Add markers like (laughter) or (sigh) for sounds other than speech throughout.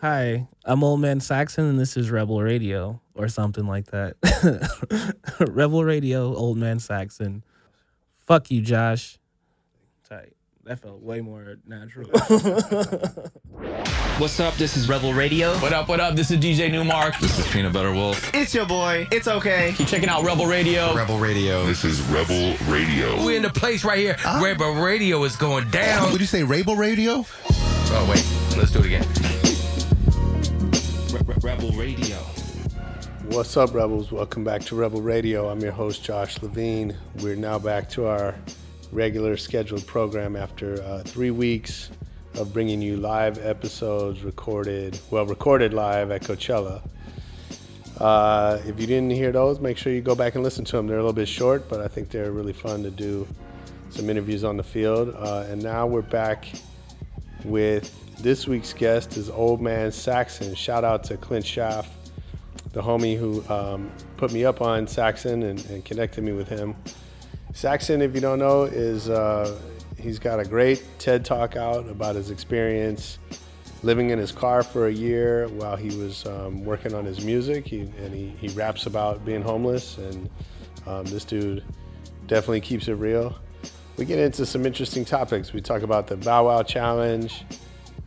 Hi, I'm Old Man Saxon, and this is Rebel Radio, or something like that. (laughs) Rebel Radio, Old Man Saxon. Fuck you, Josh. Tight. That felt way more natural. (laughs) What's up? This is Rebel Radio. What up, what up? This is DJ Nu-Mark. This is Peanut Butter Wolf. It's your boy. It's okay. Keep checking out Rebel Radio. Rebel Radio. This is Rebel Radio. We're in the place right here. Uh-huh. Rebel Radio is going down. Would you say Rebel Radio? Oh, wait. Let's do it again. Rebel Radio. What's up, Rebels? Welcome back to Rebel Radio. I'm your host, Josh Levine. We're now back to our regular scheduled program after uh, three weeks of bringing you live episodes recorded, well, recorded live at Coachella. Uh, if you didn't hear those, make sure you go back and listen to them. They're a little bit short, but I think they're really fun to do some interviews on the field. Uh, and now we're back with this week's guest is Old Man Saxon. Shout out to Clint Schaff, the homie who um, put me up on Saxon and, and, connected me with him. Saxon, if you don't know, is uh, he's got a great TED talk out about his experience living in his car for a year while he was um, working on his music. He, and he, he raps about being homeless, and um, this dude definitely keeps it real. We get into some interesting topics. We talk about the Bow Wow Challenge,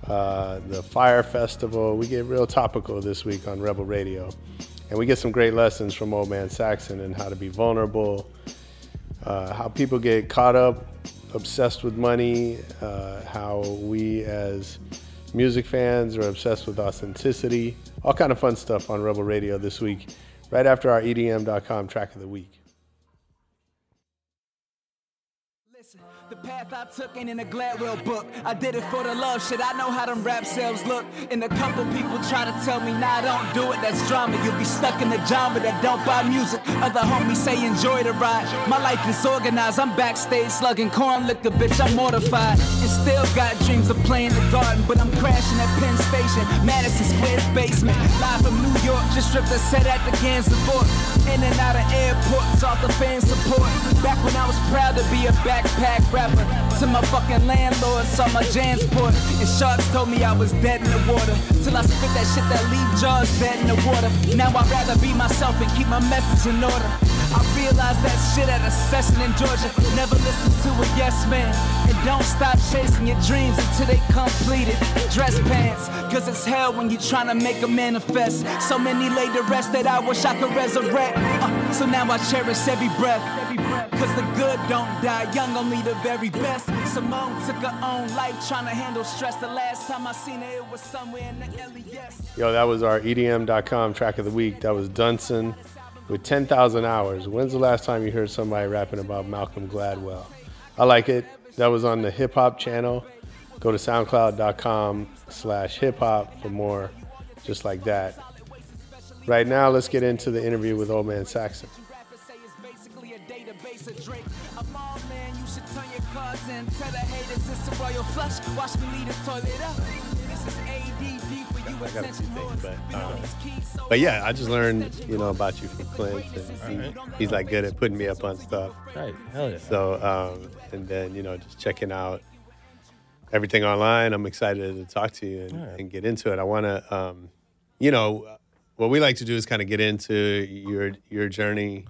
uh, the Fyre Festival. We get real topical this week on Rebel Radio. And we get some great lessons from Old Man Saxon and how to be vulnerable, uh, how people get caught up, obsessed with money, uh, how we as music fans are obsessed with authenticity, all kind of fun stuff on Rebel Radio this week, right after our EDM.com track of the week. The path I took ain't in a Gladwell book. I did it for the love shit. I know how them rap sales look. And a couple people try to tell me, nah, don't do it. That's drama. You'll be stuck in the genre that don't buy music. Other homies say enjoy the ride. My life is organized. I'm backstage slugging corn liquor, bitch. I'm mortified. And still got dreams of playing the garden. But I'm crashing at Penn Station, Madison Square's basement. Live from New York, just stripped a set at the Gansevoort. In and out of airports, off the fan support. Back when I was proud to be a backpack rapper. To my fucking landlord, saw my Jansport. And sharks told me I was dead in the water. Till I spit that shit that leave jaws dead in the water. Now I'd rather be myself and keep my message in order. I realized that shit at a session in Georgia. Never listen to a yes man. And don't stop chasing your dreams until they completed. Dress pants, cause it's hell when you trying to make a manifest. So many laid to rest that I wish I could resurrect. Uh, so now I cherish every breath. Cause the good don't die young, only the very best. Simone took her own life trying to handle stress. The last time I seen her, it was somewhere in the LES. Yo, that was our EDM.com track of the week. That was Dunson with 10,000 hours. When's the last time you heard somebody rapping about Malcolm Gladwell? I like it. That was on the hip hop channel. Go to soundcloud.com slash hip hop for more just like that. Right now, let's get into the interview with Old Man Saxon. I got a few things, but, but yeah, I just learned, you know, about you from Clint, and he, he's like good at putting me up on stuff. Right, hell yeah. So, um, and then you know, just checking out everything online. I'm excited to talk to you and, right. and get into it. I want to, um, you know, what we like to do is kind of get into your your journey,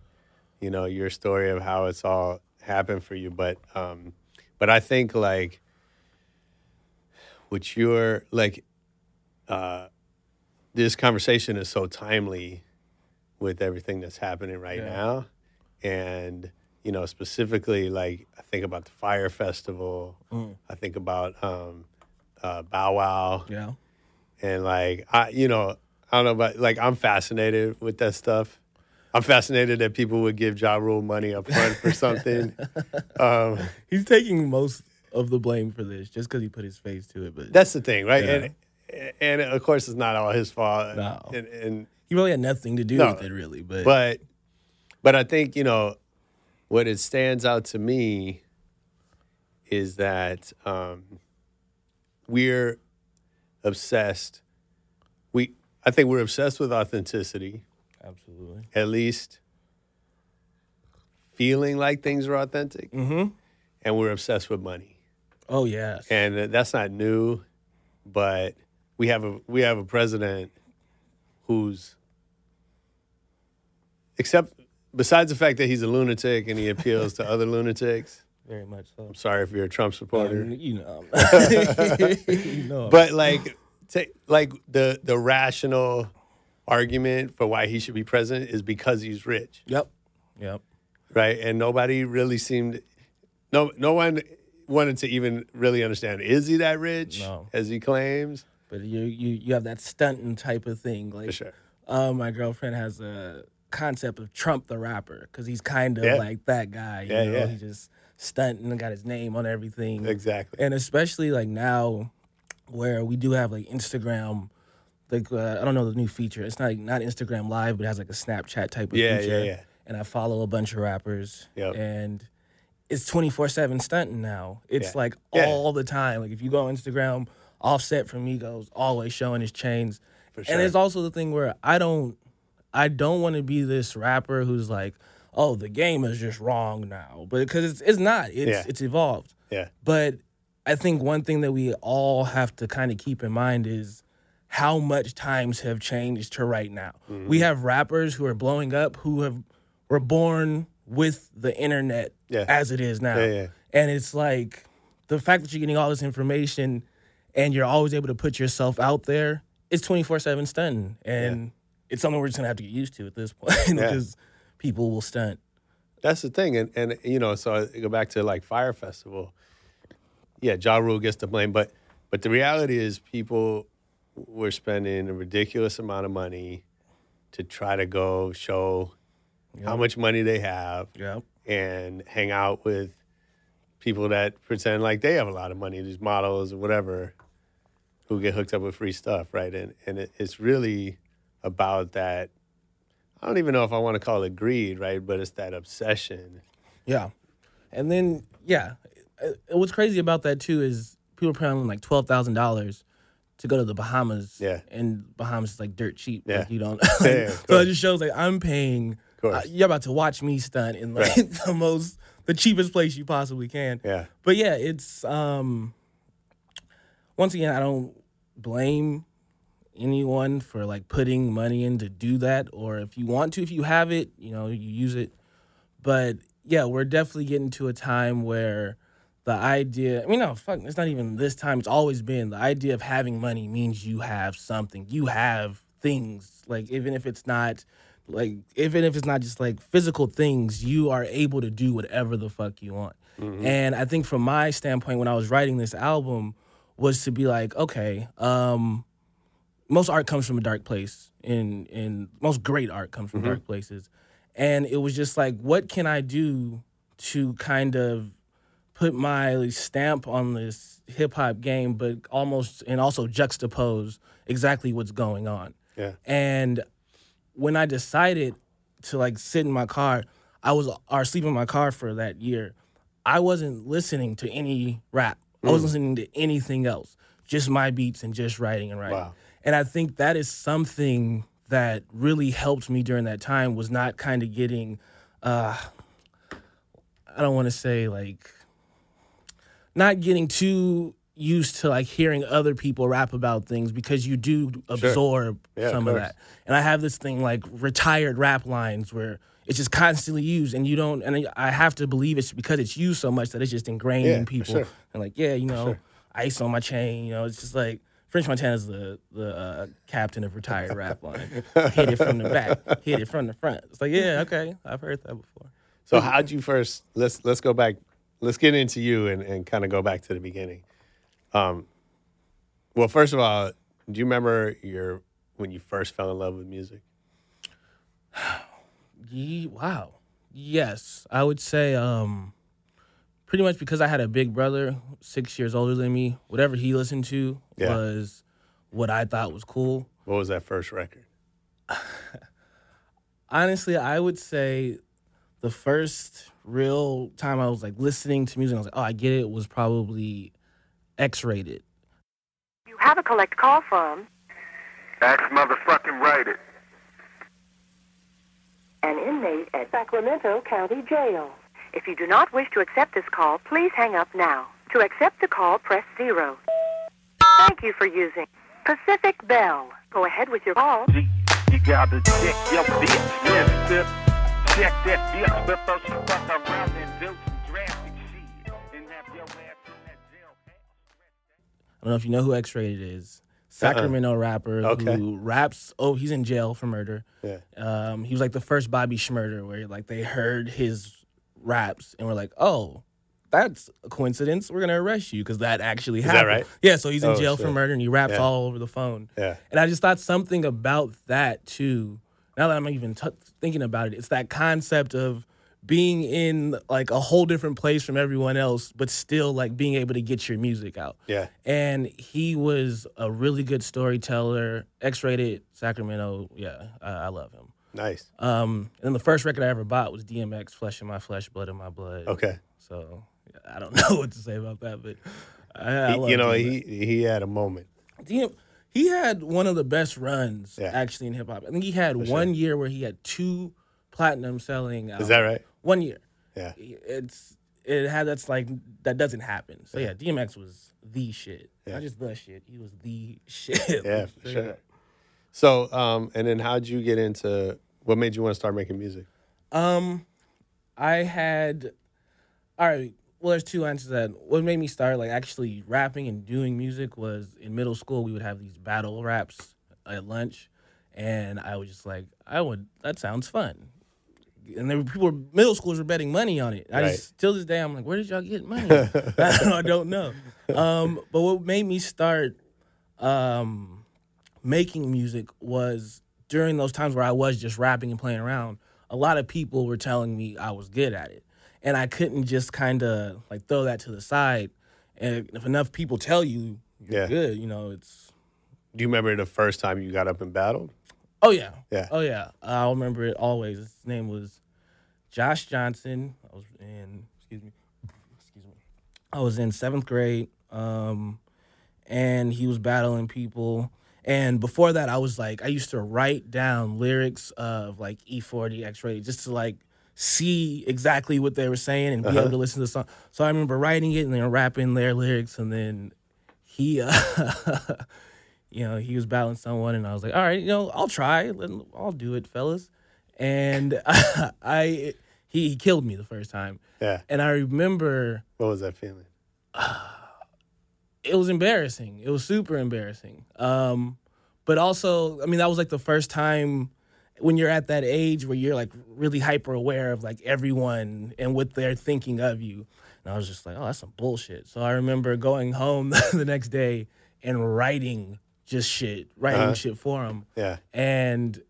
you know, your story of how it's all happened for you. But um, but I think like what you're like, uh, this conversation is so timely with everything that's happening right Yeah. now, and you know specifically like I think about the Fyre Festival. Mm. I think about um, uh, Bow Wow Yeah. and like I, you know, I don't know, but like I'm fascinated with that stuff. I'm fascinated that people would give Ja Rule money up front for something. (laughs) um, He's taking most of the blame for this just because he put his face to it. But that's the thing, right? Yeah. And and of course, it's not all his fault. No. And, and he really had nothing to do No. with it, really. But, but but I think you know what it stands out to me is that um, we're obsessed. We I think we're obsessed with authenticity. absolutely. At least feeling like things are authentic, Mm-hmm. and we're obsessed with money. Oh, yeah. And that's not new, but we have a we have a president who's except besides the fact that he's a lunatic and he appeals to other lunatics. Very much so. I'm sorry if you're a Trump supporter. Um, you know. (laughs) you know. (laughs) but like like the the rational argument for why he should be president is because he's rich Yep. Yep. right and nobody really seemed no no one wanted to even really understand is he that rich No. as he claims But you you you have that stunting type of thing. Like for sure uh, my girlfriend has a concept of Trump the rapper because he's kind of Yeah. like that guy. You Yeah, know? yeah. He just stunting and got his name on everything. exactly and especially like now where we do have like instagram like uh, i don't know the new feature it's not like, not instagram live but it has like a snapchat type of Yeah, feature yeah, yeah. and i follow a bunch of rappers Yep. and it's 24-7 stunting now it's Yeah. like Yeah. all the time like if you go on instagram offset from migos always showing his chains For sure. and it's also the thing where i don't i don't want to be this rapper who's like oh the game is just wrong now but because it's, it's not it's Yeah. it's evolved yeah but I think one thing that we all have to kind of keep in mind is how much times have changed to right now. Mm-hmm. We have rappers who are blowing up who have were born with the internet Yeah. as it is now. Yeah. And it's like the fact that you're getting all this information and you're always able to put yourself out there, it's 24/7 stunting. And it's something we're just going to have to get used to at this point (laughs) because people will stunt. That's the thing, and and you know, so I go back to like Fyre Festival. Yeah, Ja Rule gets the blame, but but the reality is people were spending a ridiculous amount of money to try to go show how much money they have Yeah. and hang out with people that pretend like they have a lot of money, these models or whatever, who get hooked up with free stuff, right? And and it, it's really about that. I don't even know if I want to call it greed, right? But it's that obsession. Yeah. And then, yeah, uh, what's crazy about that too is people are paying like twelve thousand dollars to go to the Bahamas. Yeah. and Bahamas is like dirt cheap. Yeah. like you don't. (laughs) (laughs) Yeah, yeah, so it just shows like I'm paying. Uh, you're about to watch me stunt in like (laughs) the most, the cheapest place you possibly can. Yeah. But yeah, it's um. Once again, I don't blame anyone for like putting money in to do that, or if you want to, if you have it, you know, you use it. But yeah, we're definitely getting to a time where the idea, I mean, no, fuck, it's not even this time. It's always been the idea of having money means you have something. You have things, like, even if it's not, like, even if it's not just like physical things, you are able to do whatever the fuck you want. Mm-hmm. And I think from my standpoint, when I was writing this album, was to be like, okay, um, most art comes from a dark place and and most great art comes from dark places. And it was just like what can i do to kind of put my stamp on this hip hop game but almost and also juxtapose exactly what's going on? Yeah. and when i decided to like sit in my car i was or sleep in my car for that year i wasn't listening to any rap i wasn't listening to anything else just my beats and just writing and writing Wow. and I think that is something that really helped me during that time was not kind of getting uh I don't want to say like not getting too used to like hearing other people rap about things because you do absorb Yeah, some of course. that. And I have this thing like retired rap lines where it's just constantly used and you don't and I have to believe it's because it's used so much that it's just ingrained Yeah, in people. sure. And like, yeah, you know, sure. ice on my chain, you know, it's just like French Montana's the the uh, captain of retired rap (laughs) line. Hit it from the back, hit it from the front. It's like, yeah, okay, I've heard that before. So how'd you first? Let's let's go back. Let's get into you and, and kind of go back to the beginning. Um, well, first of all, do you remember your when you first fell in love with music? (sighs) (sighs) (sighs) Ye- wow. Yes, I would say um, pretty much because I had a big brother, six years older than me. Whatever he listened to Yeah. was what I thought was cool. What was that first record? (sighs) honestly, I would say the first real time I was like listening to music, I was like, oh, I get it, was probably X-Raided. You have a collect call from That's motherfucking right it. An inmate at Sacramento County Jail. If you do not wish to accept this call, please hang up now. To accept the call, press zero. Thank you for using Pacific Bell. Go ahead with your call. You gotta check your bitch, mister. Check that bitch before she fuck around and do some drastic shit. And have your ass in that jailhouse. I don't know if you know who X-Raided is. Sacramento rapper Uh-uh. Okay. who raps. Oh, he's in jail for murder. Yeah. Um, he was like the first Bobby Shmurda, where like they heard his raps and were like, "Oh, that's a coincidence. We're gonna arrest you because that actually that happened." right? Yeah. So he's in Oh, jail for murder and he raps Yeah. all over the phone. Yeah. And I just thought something about that too. Now that I'm even t- thinking about it, it's that concept of being in like a whole different place from everyone else, but still like being able to get your music out. Yeah. And he was a really good storyteller, X-Raided Sacramento. Yeah, I, I love him. Nice. Um, and then the first record I ever bought was DMX, Flesh in My Flesh, Blood in My Blood. Okay. So I don't (laughs) know what to say about that, but I, I He- you know, DMX. he he had a moment. DM, he had one of the best runs Yeah. actually in hip hop. I think he had one year where he had two platinum selling. Albums. Is that right? One year. Yeah. It's it had that's like that doesn't happen. So yeah, DMX was the shit. Yeah. Not just the shit. He was the (laughs) shit. Yeah, for sure. up. So, um, and then how'd you get into? What made you want to start making music? Um, I had. All right. Well, there's two answers to that. What made me start like actually rapping and doing music was in middle school. We would have these battle raps at lunch, and I was just like, I would. That sounds fun. And there were people, middle schools were betting money on it. I Right. just till this day, I'm like, where did y'all get money? (laughs) (laughs) I don't know. Um, but what made me start um, making music was during those times where I was just rapping and playing around, a lot of people were telling me I was good at it. And I couldn't just kind of like throw that to the side. And if enough people tell you you're Yeah. good, you know, it's Do you remember the first time you got up and battled? Oh yeah. Yeah. Oh yeah. I'll remember it always. His name was Josh Johnson. I was in excuse me. Excuse me. I was in seventh grade. Um and he was battling people. And before that, I was like, I used to write down lyrics of like E40, X-Raided, just to like see exactly what they were saying and be able to listen to the song. So I remember writing it and then rapping their lyrics. And then he, uh, (laughs) you know, he was battling someone, and I was like, all right, you know, I'll try. I'll do it, fellas. And (laughs) I, he, he killed me the first time. Yeah. And I remember What was that feeling? (sighs) it was embarrassing. It was super embarrassing. Um, but also, I mean, that was like the first time when you're at that age where you're like really hyper aware of like everyone and what they're thinking of you. And I was just like, oh, that's some bullshit. So I remember going home (laughs) the next day and writing just shit, writing Uh-huh. shit for him. Yeah. And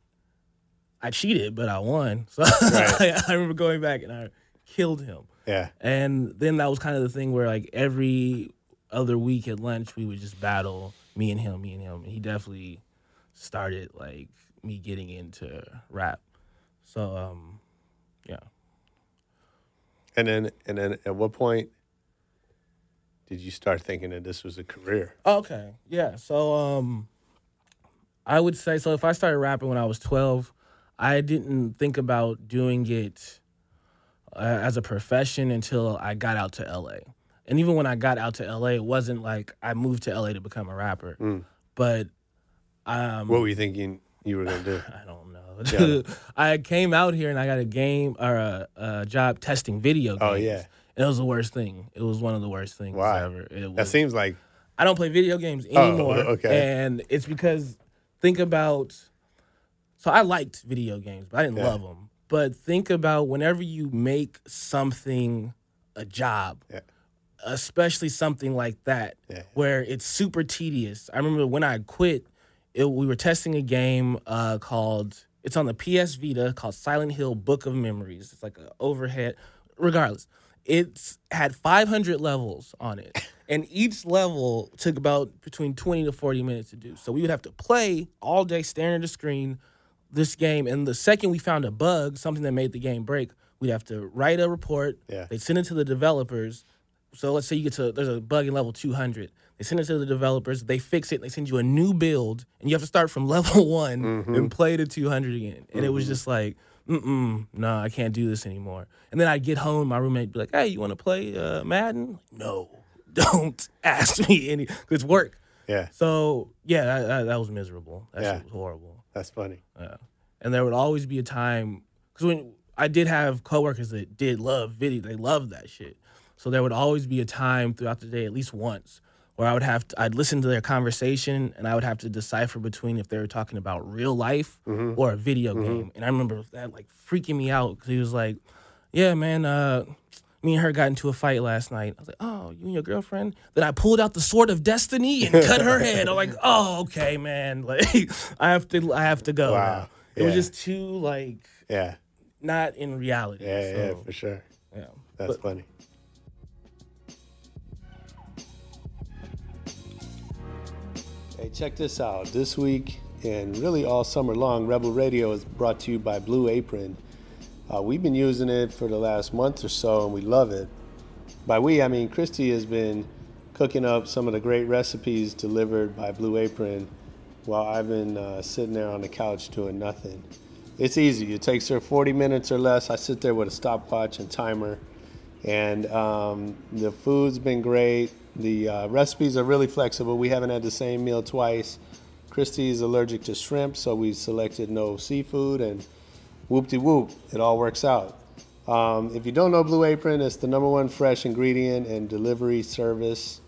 I cheated, but I won. (laughs) So Right. (laughs) I remember going back and I killed him. Yeah. And then that was kind of the thing where like every other week at lunch we would just battle me and him, me and him. And he definitely started like me getting into rap. So um yeah. And then, and then, at what point did you start thinking that this was a career? Okay. Yeah. So um I would say so if I started rapping when I was 12, I didn't think about doing it uh, as a profession until I got out to LA. And even when I got out to LA, it wasn't like I moved to LA to become a rapper. But um What were you thinking you were going to do? (laughs) I don't know. (laughs) Yeah. (laughs) I came out here and I got a game or a, a job testing video games. Oh, yeah. It was the worst thing. It was one of the worst things Why? ever. It That was, seems like, I don't play video games Oh, anymore. okay. And it's because think about so I liked video games, but I didn't Yeah. love them. But think about whenever you make something a job, Yeah. especially something like that, Yeah. where it's super tedious. I remember when I quit, it, we were testing a game uh, called it's on the PS Vita called Silent Hill Book of Memories. It's like an overhead. Regardless, it's had 500 levels on it, (laughs) and each level took about between 20 to 40 minutes to do. So we would have to play all day, staring at the screen, this game. And the second we found a bug, something that made the game break, we'd have to write a report. Yeah. They'd send it to the developers. So let's say you get to there's a bug in level 200. They send it to the developers. They fix it. They send you a new build, and you have to start from (laughs) level one Mm-hmm. and play to 200 again. And it was just like, mm-mm, no, I can't do this anymore. And then I'd get home, my roommate would be like, hey, you want to play uh, Madden? No, (laughs) don't ask me any. 'cause It's work. Yeah, So yeah, that, that, that was miserable. That Yeah. shit was horrible. that's funny. Yeah. And there would always be a time because when I did have coworkers that did love video, they loved that shit. So there would always be a time throughout the day, at least once, where I would have to, I'd listen to their conversation and I would have to decipher between if they were talking about real life or a video game. And I remember that like freaking me out because he was like, "Yeah, man, uh, me and her got into a fight last night." I was like, "Oh, you and your girlfriend?" Then I pulled out the sword of destiny and cut her (laughs) head. I'm like, "Oh, okay, man. (laughs) Like, I have to, I have to go." Wow. now." It was just too like Yeah, not in reality. yeah, yeah, for sure. yeah. That's But- funny. Hey, check this out. This week and really all summer long, Rebel Radio is brought to you by Blue Apron. Uh, we've been using it for the last month or so, and we love it. By we, I mean Christy has been cooking up some of the great recipes delivered by Blue Apron while I've been uh, sitting there on the couch doing nothing. It's easy. It takes her 40 minutes or less. I sit there with a stopwatch and timer, and um, the food's been great. The uh, recipes are really flexible. We haven't had the same meal twice. Christy is allergic to shrimp, so we selected no seafood, and whoop de whoop, it all works out. Um, if you don't know Blue Apron, it's the number one fresh ingredient and delivery service,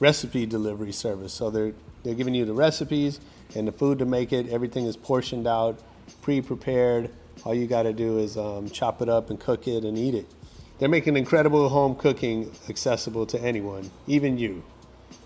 recipe delivery service. So they're they're giving you the recipes and the food to make it. Everything is portioned out, pre-prepared. All you got to do is um, chop it up and cook it and eat it. They're making incredible home cooking accessible to anyone, even you.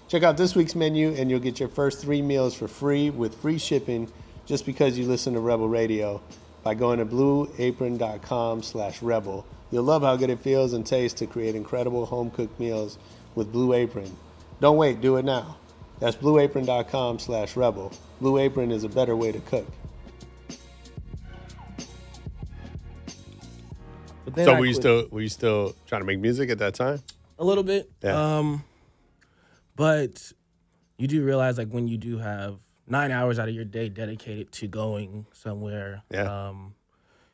Check out this week's menu and you'll get your first three meals for free with free shipping just because you listen to Rebel Radio by going to blueapron.com slash rebel. You'll love how good it feels and tastes to create incredible home cooked meals with Blue Apron. Don't wait, do it now. That's blueapron.com slash rebel. Blue Apron is a better way to cook. So I were you quit still were you still trying to make music at that time? a little bit. Yeah. Um, but you do realize like when you do have nine hours out of your day dedicated to going somewhere, Yeah. um,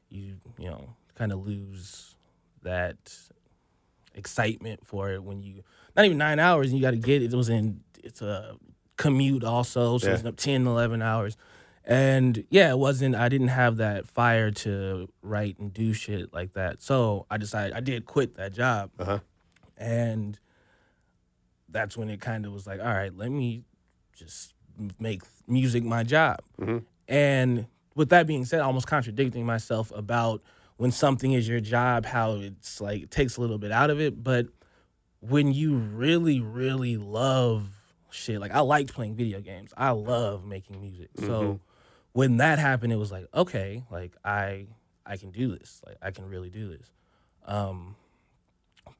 you you know kind of lose that excitement for it when you not even nine hours and you got to get it. It was in it's a commute also, so Yeah. it's up 10, 11 hours. And yeah, it wasn't. I didn't have that fire to write and do shit like that. So I decided I did quit that job, Uh-huh. and that's when it kind of was like, all right, let me just make music my job. And with that being said, almost contradicting myself about when something is your job, how it's like it takes a little bit out of it. But when you really, really love shit, like I liked playing video games, I love making music. So when that happened, it was like, okay, like I I can do this. Like I can really do this. Um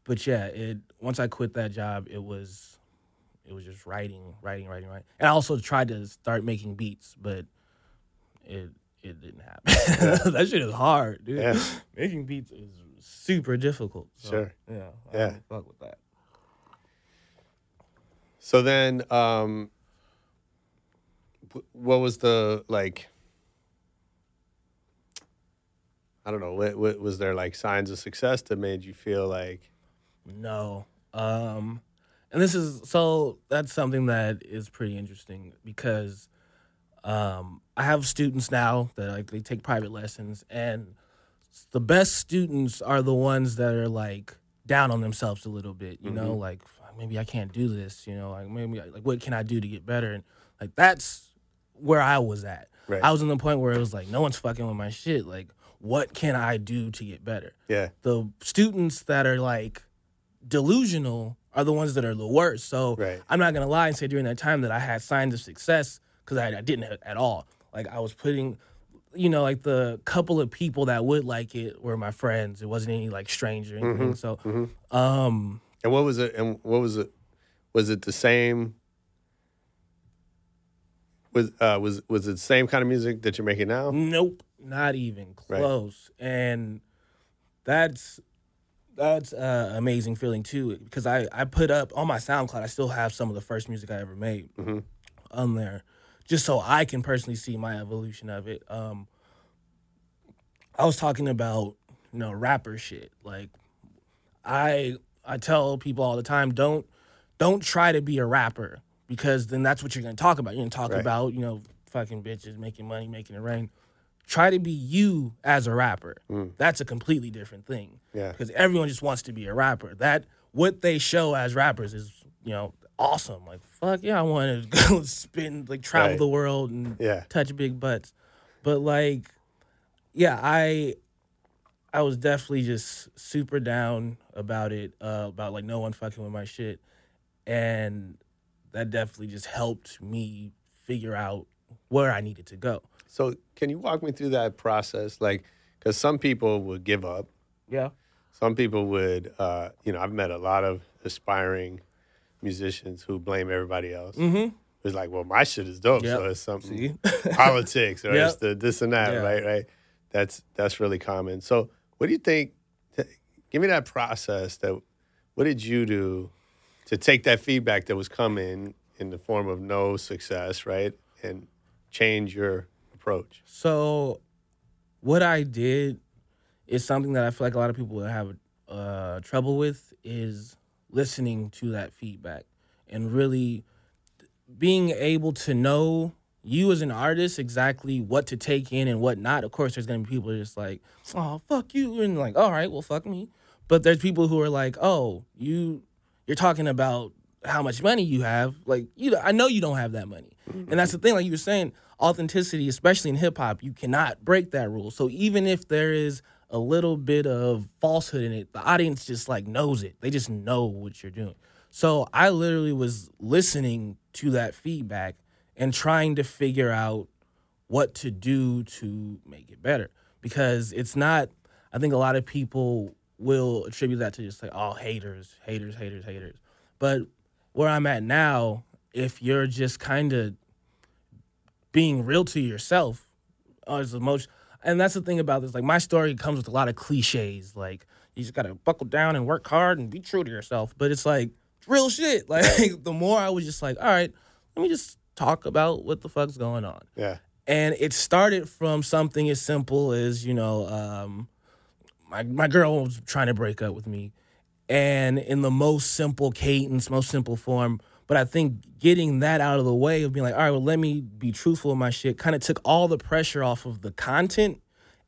but yeah, it once I quit that job, it was it was just writing, writing, writing, writing. And I also tried to start making beats, but it it didn't happen. (laughs) that shit is hard, dude. Yeah. (gasps) Making beats is super difficult. So, Sure. Yeah. I Yeah. fuck with that. So then, um, what was the like? I don't know. What, what was there like signs of success that made you feel like? No. Um and this is so that's something that is pretty interesting because um I have students now that like they take private lessons and the best students are the ones that are like down on themselves a little bit, you know, like maybe I can't do this, you know, like maybe like what can I do to get better and like that's where I was at. Right. I was in the point where it was like no one's fucking with my shit, like what can I do to get better? Yeah, the students that are like delusional are the ones that are the worst. So Right. I'm not gonna lie and say during that time that I had signs of success because I, I didn't at- all. Like I was putting, you know, like the couple of people that would like it were my friends. It wasn't any like stranger or anything. So, um, and what was it? And what was it? Was it the same? Was uh was was it the same kind of music that you're making now? Nope, not even Right. close. And that's that's uh, amazing feeling too because I I put up on my SoundCloud. I still have some of the first music I ever made on there, just so I can personally see my evolution of it. Um, I was talking about you know rapper shit. Like I I tell people all the time, don't don't try to be a rapper. Because then that's what you're gonna talk about. You're gonna talk Right. about you know fucking bitches making money, making it rain. Try to be you as a rapper. That's a completely different thing. Mm. Yeah. Because everyone just wants to be a rapper. That what they show as rappers is you know awesome. Like fuck yeah, I want to (laughs) go spin like travel Right. the world and Yeah. touch big butts. But like, yeah, I I was definitely just super down about it, uh, about like no one fucking with my shit, and that definitely just helped me figure out where I needed to go. So can you walk me through that process? Like, because some people would give up. Yeah. Some people would, uh, you know, I've met a lot of aspiring musicians who blame everybody else. Mm-hmm. It's like, well, my shit is dope, Yep. so it's something (laughs) politics or it's the this and that, Yeah. right? Right. That's that's really common. So, what do you think? t- give me that process. That what did you do to take that feedback that was coming in the form of no success, right, and change your approach? So, what I did is something that I feel like a lot of people have uh, trouble with is listening to that feedback and really being able to know you as an artist exactly what to take in and what not. Of course, there's gonna be people who are just like, "Oh, fuck you," and like, "All right, well, fuck me." But there's people who are like, "Oh, you, you're talking about how much money you have. Like, you, I know you don't have that money." Mm-hmm. And that's the thing, like you were saying, authenticity, especially in hip hop, you cannot break that rule. So even if there is a little bit of falsehood in it, the audience just like knows it. They just know what you're doing. So I literally was listening to that feedback and trying to figure out what to do to make it better. Because it's not, I think a lot of people will attribute that to just like, oh, haters, haters, haters, haters. But where I'm at now, if you're just kind of being real to yourself, is the most, and that's the thing about this. Like, my story comes with a lot of cliches. Like, you just gotta buckle down and work hard and be true to yourself. But it's like real shit. (laughs) Like, the more I was just like, all right, let me just talk about what the fuck's going on. Yeah. And it started from something as simple as, you know, um, my, my girl was trying to break up with me. And in the most simple cadence, most simple form. But I think getting that out of the way of being like, all right, well, let me be truthful with my shit kind of took all the pressure off of the content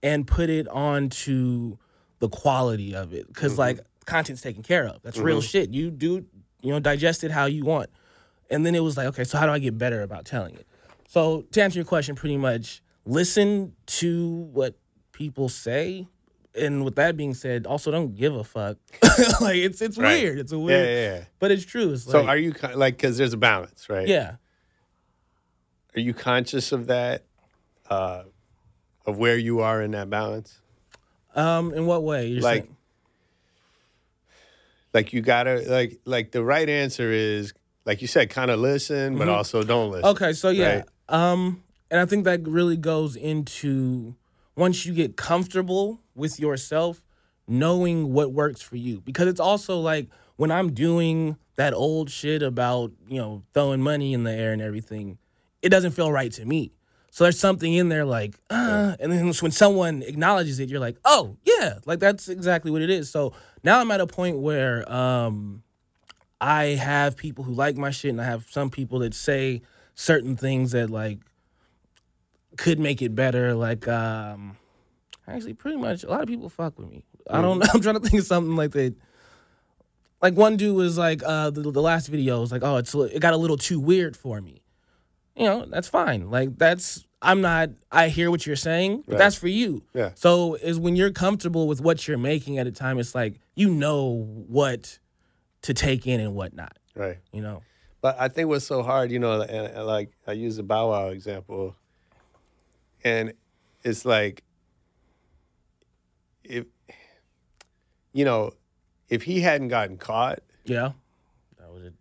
and put it onto the quality of it. because mm-hmm. like, content's taken care of. That's real mm-hmm. shit. You do, you know, digest it how you want. And then it was like, okay, so how do I get better about telling it? So to answer your question, pretty much listen to what people say. And with that being said, also don't give a fuck. (laughs) like it's it's Right. weird. It's a Yeah, weird, yeah, yeah. but it's true. It's So like, are you like because there's a balance, right? yeah. Are you conscious of that, uh, of where you are in that balance? Um, in what way? You're Like- saying- Like you gotta like like the right answer is like you said, kind of listen, but also don't listen. Mm-hmm. Okay, so yeah. right? Um and I think that really goes into once you get comfortable with yourself, knowing what works for you. Because it's also like when I'm doing that old shit about, you know, throwing money in the air and everything, it doesn't feel right to me. So there's something in there like, uh, and then when someone acknowledges it, you're like, oh yeah, like that's exactly what it is. So now I'm at a point where um I have people who like my shit, and I have some people that say certain things that like could make it better. Like, um, actually, pretty much a lot of people fuck with me. I don't. know. (laughs) I'm trying to think of something like that. Like one dude was like, uh, the, the last video was like, oh, it's it got a little too weird for me. You know, that's fine. Like that's I'm not. I hear what you're saying, but Right. that's for you. Yeah. So is when you're comfortable with what you're making at a time, it's like you know what to take in and what not. Right. You know. But I think what's so hard, you know, and, and like I use the Bow Wow example, and it's like if you know, if he hadn't gotten caught, Yeah. That would it.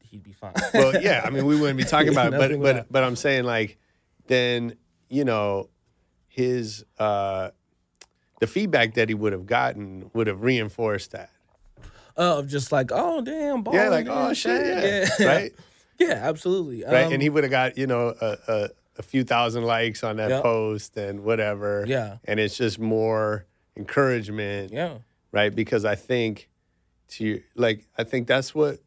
He'd be fine. well, yeah, I mean, we wouldn't be talking (laughs) about it, Nothing but would but but I'm saying like, then you know, his uh, the feedback that he would have gotten would have reinforced that. of just like, oh damn, ball. Yeah, like oh shit, yeah, right, (laughs) Yeah, absolutely. right, Um, and he would have got you know a, a, a few thousand likes on that Yep. post and whatever. Yeah. and it's just more encouragement. yeah, right? Because I think to like I think that's what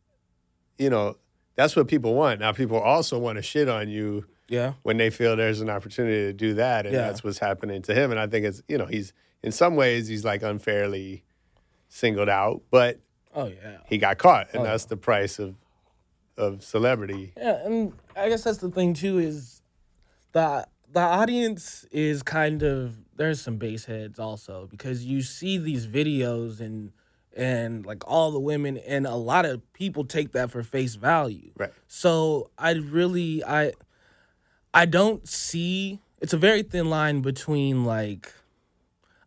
you know that's what people want. Now people also want to shit on you Yeah. when they feel there's an opportunity to do that, and Yeah. that's what's happening to him. And I think it's you know he's in some ways he's like unfairly singled out, but Oh yeah. he got caught, and Oh, that's the price of of celebrity. Yeah, and I guess that's the thing too is the the audience is kind of there's some base heads also because you see these videos and and like all the women and a lot of people take that for face value. Right. So I really I I don't see it's a very thin line between like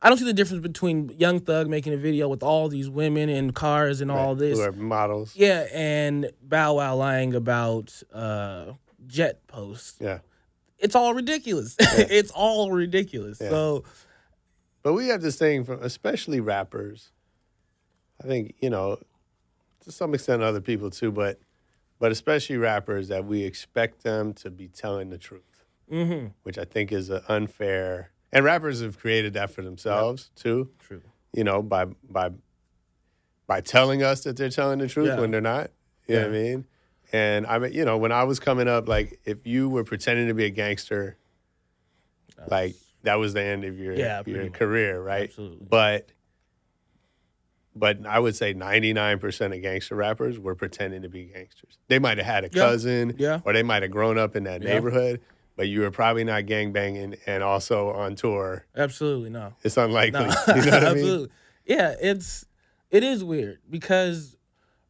I don't see the difference between Young Thug making a video with all these women and cars and all this. Who are models? Yeah, and Bow Wow lying about uh, jet posts. Yeah. It's all ridiculous. (laughs) it's all ridiculous. Yeah. So But we have this thing from especially rappers. I think you know, to some extent, other people too, but but especially rappers that we expect them to be telling the truth, mhm. which I think is an unfair. And rappers have created that for themselves too. True. You know, by by by telling us that they're telling the truth Yeah. when they're not. You know what I mean? And I mean, you know, when I was coming up, like if you were pretending to be a gangster, like that was the end of your Yeah, your career, right? Absolutely. But but I would say 99% of gangster rappers were pretending to be gangsters. They might have had a Yeah. cousin Yeah. or they might have grown up in that Yeah. neighborhood, but you were probably not gang banging and also on tour. absolutely no. It's unlikely. No. (laughs) You know what I mean? absolutely. Yeah, it's it is weird because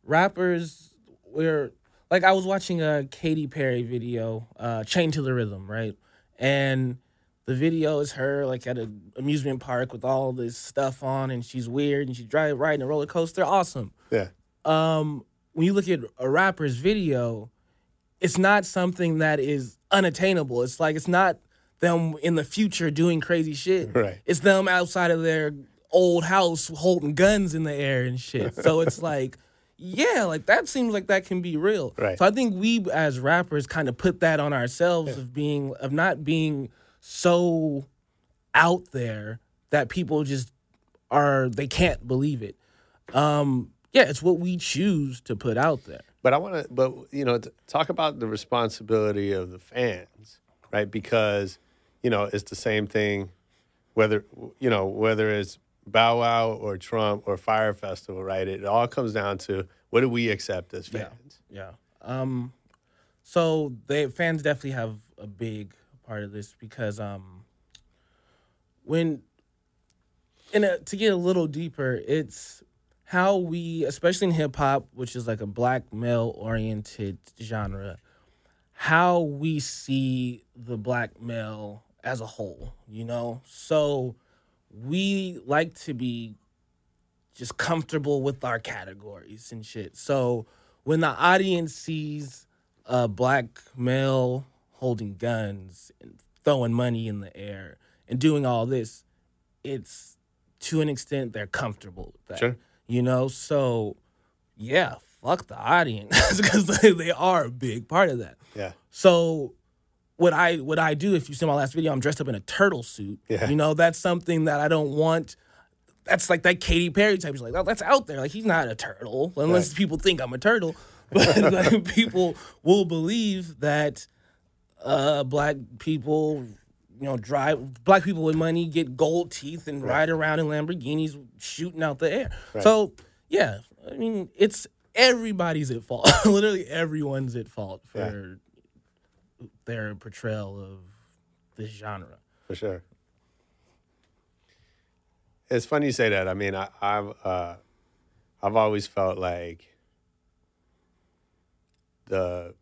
rappers we're like I was watching a Katy Perry video, uh, Chain to the Rhythm, right? And the video is her like at an amusement park with all this stuff on and she's weird and she's driving riding a roller coaster. Awesome. Yeah. um, when you look at a rapper's video, it's not something that is unattainable. It's like it's not them in the future doing crazy shit. (laughs) Right. It's them outside of their old house holding guns in the air and shit. So it's (laughs) like, yeah, like that seems like that can be real. Right. So I think we as rappers kind of put that on ourselves of being of not being so out there that people just are they can't believe it. Um, yeah, it's what we choose to put out there. But I want to, but you know, talk about the responsibility of the fans, right? Because you know, it's the same thing, whether you know whether it's Bow Wow or Trump or Fyre Festival, right? It all comes down to what do we accept as fans? Yeah. Um so they fans definitely have a big part of this because um when in a, to get a little deeper, it's how we especially in hip hop, which is like a black male oriented genre, how we see the black male as a whole, you know? So we like to be just comfortable with our categories and shit. So when the audience sees a black male holding guns and throwing money in the air and doing all this, it's to an extent they're comfortable with that. Sure. You know, so yeah, fuck the audience (laughs) because they, they are a big part of that. Yeah, So what I what I do if you see my last video, I'm dressed up in a turtle suit. Yeah. You know, that's something that I don't want. That's like that Katy Perry type. She's like, oh, that's out there. Like he's not a turtle, unless Right. people think I'm a turtle. (laughs) But like, (laughs) people will believe that uh, black people, you know, drive black people with money get gold teeth and ride around in Lamborghinis shooting out the air. So yeah, I mean, it's everybody's at fault. (laughs) Literally everyone's at fault for their portrayal of this genre. for sure. It's funny you say that. I mean, I, I've uh, I've always felt like the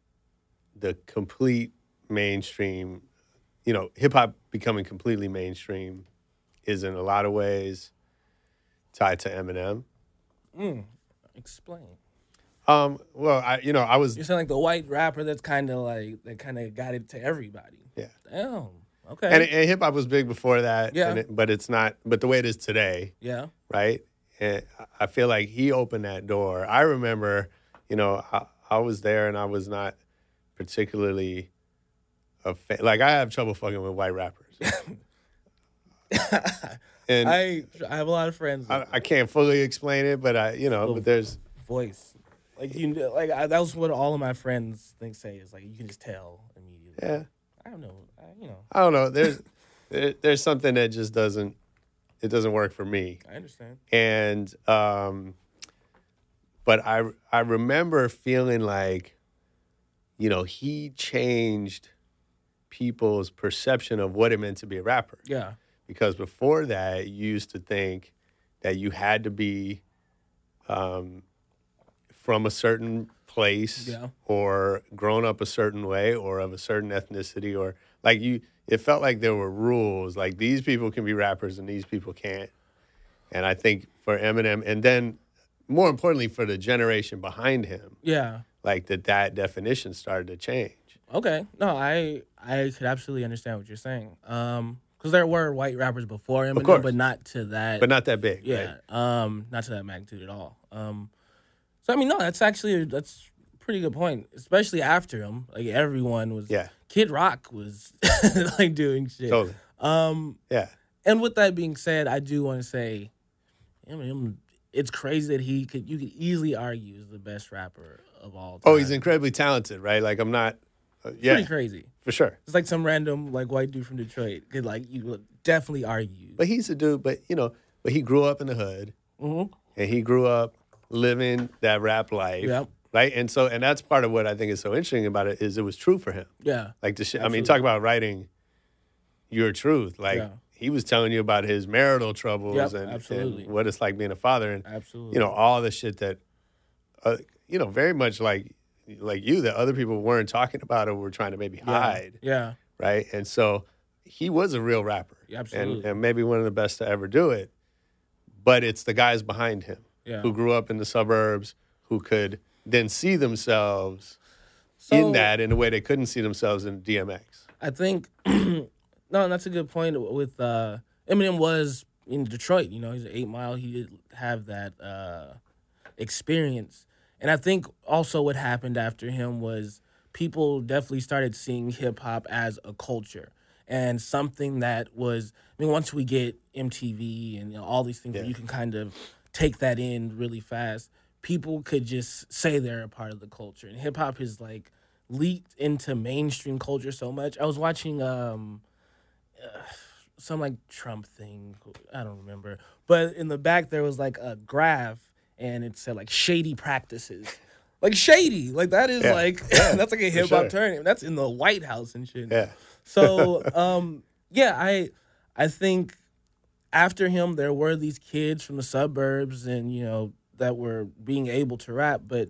the complete mainstream, you know, hip hop becoming completely mainstream is in a lot of ways tied to Eminem. Explain. Um, well, I you know I was You sound like the white rapper that's kind of like that kind of got it to everybody. yeah, Damn. Okay. and, and hip hop was big before that. Yeah. and it, but it's not. But the way it is today, yeah. right? And I- I feel like he opened that door. I remember, you know, I, I was there and I was not particularly a fan. Like I have trouble fucking with white rappers, (laughs) and I, I I have a lot of friends. with I, can't fully explain it, but I, you know, but there's voice. Like you, like I, that was what all of my friends think say is like you can just tell immediately. Yeah. I don't know. I, you know, I don't know. There's (laughs) there, there's something that just doesn't it doesn't work for me. I understand. And um but I I remember feeling like you know, he changed people's perception of what it meant to be a rapper. Yeah. Because before that, you used to think that you had to be um, from a certain place Yeah. or grown up a certain way or of a certain ethnicity or like you it felt like there were rules like these people can be rappers and these people can't and i think for eminem and then more importantly for the generation behind him Yeah. like that that definition started to change Okay. No, I I could absolutely understand what you're saying. Um, because there were white rappers before Eminem, course. but not to that. but not that big yeah. right? Um, not to that magnitude at all. Um, so I mean, no, that's actually that's a pretty good point. Especially after him, like everyone was. Yeah. Kid Rock was (laughs) like doing shit. totally Um, yeah and with that being said, I do want to say, I mean, It's crazy that he could. You could easily argue is the best rapper of all time. oh he's incredibly talented right like i'm not uh, yeah Pretty crazy. for sure It's like some random like white dude from Detroit could like you would definitely argue. But he's a dude, but you know, but he grew up in the hood Mhm. and he grew up living that rap life. Yep. Right. And so, and that's part of what I think is so interesting about it is it was true for him. Yeah. Like the shit, I mean, talk about writing your truth. Like Yeah. he was telling you about his marital troubles Yep, and, absolutely. and what it's like being a father and, Absolutely. you know, all the shit that, uh, you know, very much like, like you that other people weren't talking about or were trying to maybe hide Yeah. right? And so he was a real rapper, Yeah, and, absolutely. and maybe one of the best to ever do it. But it's the guys behind him Yeah. who grew up in the suburbs who could then see themselves So, in that in a way they couldn't see themselves in DMX. I think (clears throat) no, that's a good point. With uh, Eminem was in Detroit. You know, he's an Eight Mile. He did have that uh, experience, and I think also what happened after him was people definitely started seeing hip hop as a culture and something that was. I mean, once we get MTV and you know, all these things, where Yeah. you can kind of take that in really fast. People could just say they're a part of the culture, and hip hop is like leaked into mainstream culture so much. I was watching um uh, some like Trump thing. I don't remember. But in the back there was like a graph and it said like shady practices. Like shady. Like that is Yeah. like Yeah, (laughs) that's like a hip hop sure. term. That's in the White House and shit. Yeah, So um yeah, I I think after him there were these kids from the suburbs and you know that were being able to rap, but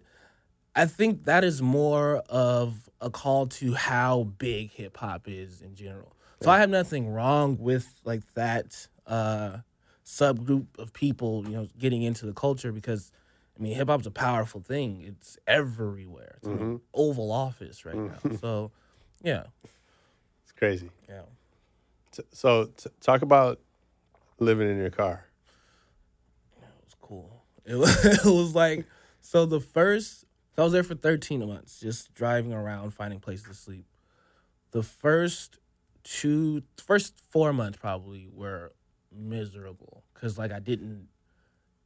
I think that is more of a call to how big hip hop is in general. So I have nothing wrong with like that uh subgroup of people, you know, getting into the culture because I mean hip hop's a powerful thing. It's everywhere. It's in the Oval Office right now. So yeah. it's crazy. Yeah. T- So t- talk about living in your car. It was cool. (laughs) It was, it was like so the first so I was there for 13 months, just driving around finding places to sleep. The first two first four months probably were miserable because like I didn't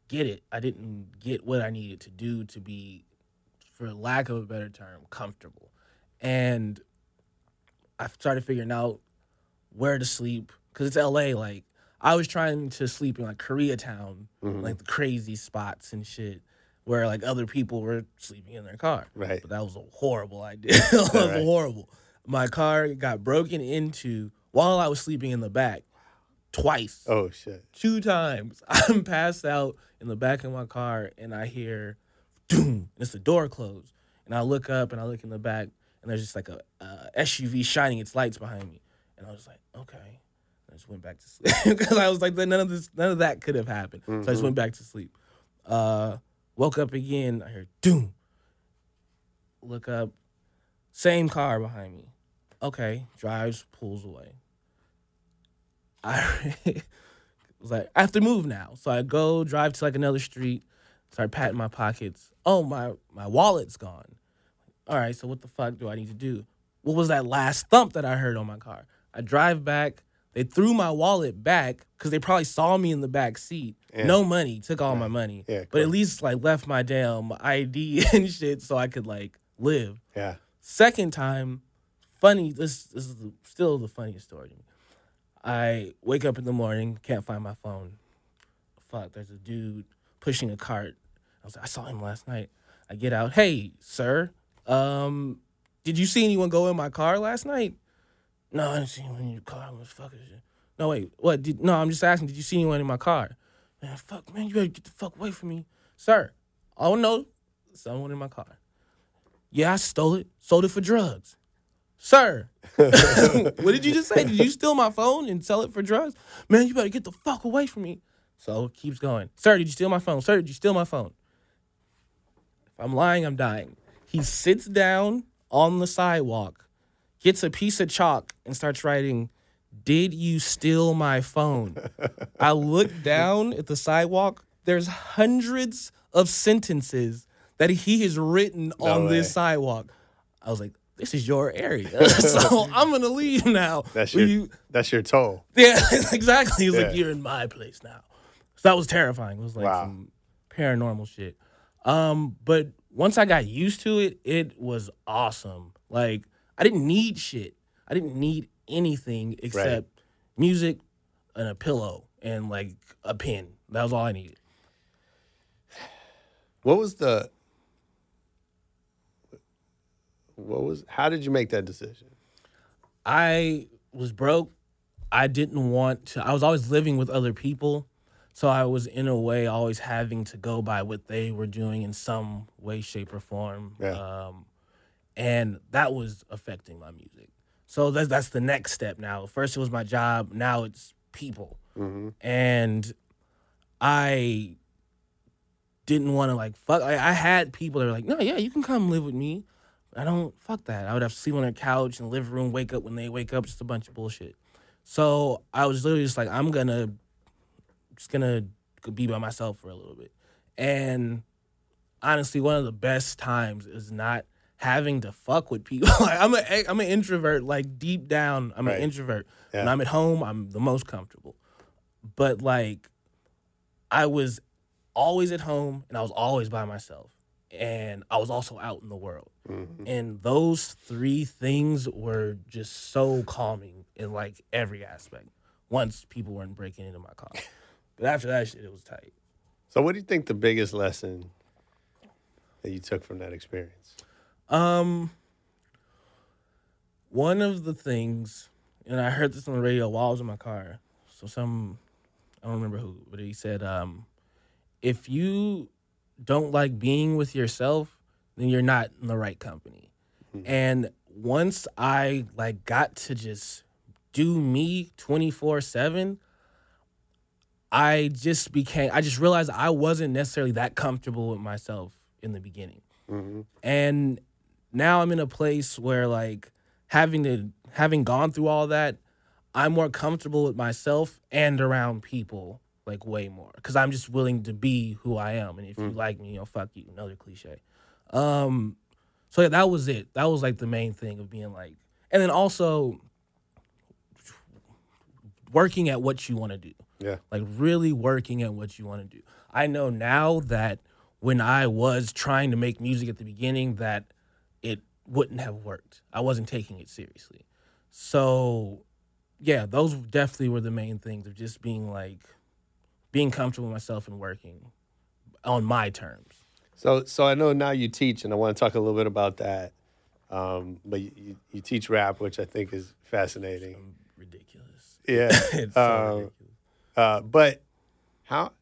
get it. I didn't get what I needed to do to be, for lack of a better term, comfortable. And I started figuring out where to sleep because it's LA. Like I was trying to sleep in like Koreatown, mm-hmm. like the crazy spots and shit, where like other people were sleeping in their car. Right. But that was a horrible idea. (laughs) it was Right. horrible. My car got broken into while I was sleeping in the back twice Oh shit! two times. (laughs) I'm passed out in the back of my car and I hear doom. It's the door closed. And I look up and I look in the back and there's just like a, a SUV shining its lights behind me. And I was like, okay. I just went back to sleep (laughs) because I was like, none of this, none of that could have happened. So I just went back to sleep. Uh, woke up again. I heard doom. Look up, same car behind me. Okay, drives, pulls away. I (laughs) was like, I have to move now. So I go drive to like another street, start patting my pockets. Oh, my my wallet's gone. All right, so what the fuck do I need to do? What was that last thump that I heard on my car? I drive back, They threw my wallet back because they probably saw me in the back seat. Yeah. No money, took all my money. Yeah, but at least like left my damn ID (laughs) and shit so I could like live. Yeah. Second time, funny. This this is still the funniest story to me. I wake up in the morning, can't find my phone. Fuck, there's a dude pushing a cart. I was like, I saw him last night. I get out. Hey, sir, um, did you see anyone go in my car last night? No, I didn't see anyone in your car. It? No, wait, what? Did, no, I'm just asking. Did you see anyone in my car? Man, fuck, man, you better get the fuck away from me, sir. Oh no, someone in my car. Yeah, I stole it. Sold it for drugs. Sir, (laughs) what did you just say? Did you steal my phone and sell it for drugs? Man, you better get the fuck away from me. So it keeps going. Sir, did you steal my phone? Sir, did you steal my phone? If I'm lying, I'm dying. He sits down on the sidewalk, gets a piece of chalk, and starts writing, Did you steal my phone? (laughs) I look down at the sidewalk. There's hundreds of sentences that he has written on way. this sidewalk. I was like, this is your area. (laughs) so I'm gonna leave now. That's Will your you- that's your toll. yeah, (laughs) exactly. He's Yeah. like, you're in my place now. So that was terrifying. It was like Wow. some paranormal shit. Um, but once I got used to it, it was awesome. Like I didn't need shit. I didn't need anything except music and a pillow and like a pen. That was all I needed. What was the what was how did you make that decision? I was broke. I didn't want to. I was always living with other people. So I was, in a way, always having to go by what they were doing in some way, shape, or form. Yeah. Um, and that was affecting my music. So that's, that's the next step now. First, it was my job. Now it's people. Mm-hmm. And I didn't want to, like, fuck. I, I had people that were like, no, yeah, you can come live with me. I don't fuck that. I would have to sleep on their couch in the living room, wake up when they wake up, just a bunch of bullshit. So I was literally just like, I'm gonna just gonna be by myself for a little bit. And honestly, one of the best times is not having to fuck with people. (laughs) like I'm a I'm an introvert, like deep down, I'm Right. an introvert. When I'm at home, I'm the most comfortable. But like I was always at home and I was always by myself. And I was also out in the world. Mm-hmm. And those three things were just so calming in like every aspect. Once people weren't breaking into my car. (laughs) But after that shit, it was tight. So what do you think the biggest lesson that you took from that experience? Um, one of the things, and I heard this on the radio while I was in my car. So some, I don't remember who, but he said, um, if you don't like being with yourself, then you're not in the right company. And once I like got to just do me 24 7, I just became, I just realized I wasn't necessarily that comfortable with myself in the beginning. And now I'm in a place where like having to having gone through all that, I'm more comfortable with myself and around people like way more because I'm just willing to be who I am. And if you like me, you know, fuck you. Another cliche. Um, so yeah, that was it. That was like the main thing of being like, and then also working at what you want to do Yeah. like really working at what you want to do. I know now that when I was trying to make music at the beginning that wouldn't have worked. I wasn't taking it seriously. So yeah, those definitely were the main things of just being like being comfortable with myself and working on my terms. So so I know now you teach, and I want to talk a little bit about that. Um, but you, you, teach rap, which I think is fascinating. Ridiculous. Yeah. (laughs) it's so Um, ridiculous. Uh, but how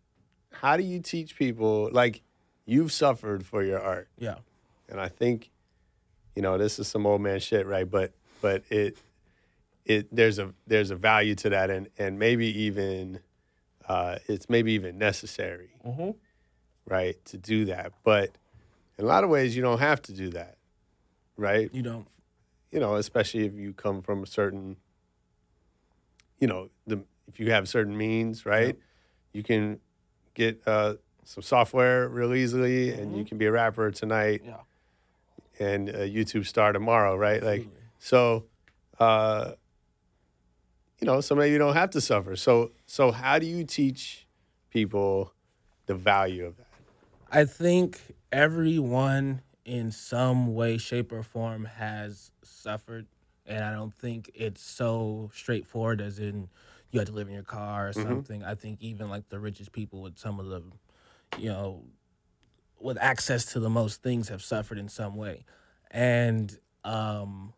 how do you teach people like you've suffered for your art? Yeah. And I think, you know, this is some old man shit, right? But but it it there's a there's a value to that, and and maybe even uh, it's maybe even necessary, Mhm. right, to do that. But in a lot of ways, you don't have to do that, right? You don't You know, especially if you come from a certain, you know, the if you have certain means, right? You can get uh, some software real easily, and you can be a rapper tonight Yeah. And a YouTube star tomorrow, right? Like, Absolutely. so, uh, you know, so maybe you don't have to suffer. So, so how do you teach people the value of that? I think everyone in some way, shape, or form has suffered. And I don't think it's so straightforward as in you had to live in your car or something. I think even like the richest people with some of the, you know, with access to the most things have suffered in some way. And um,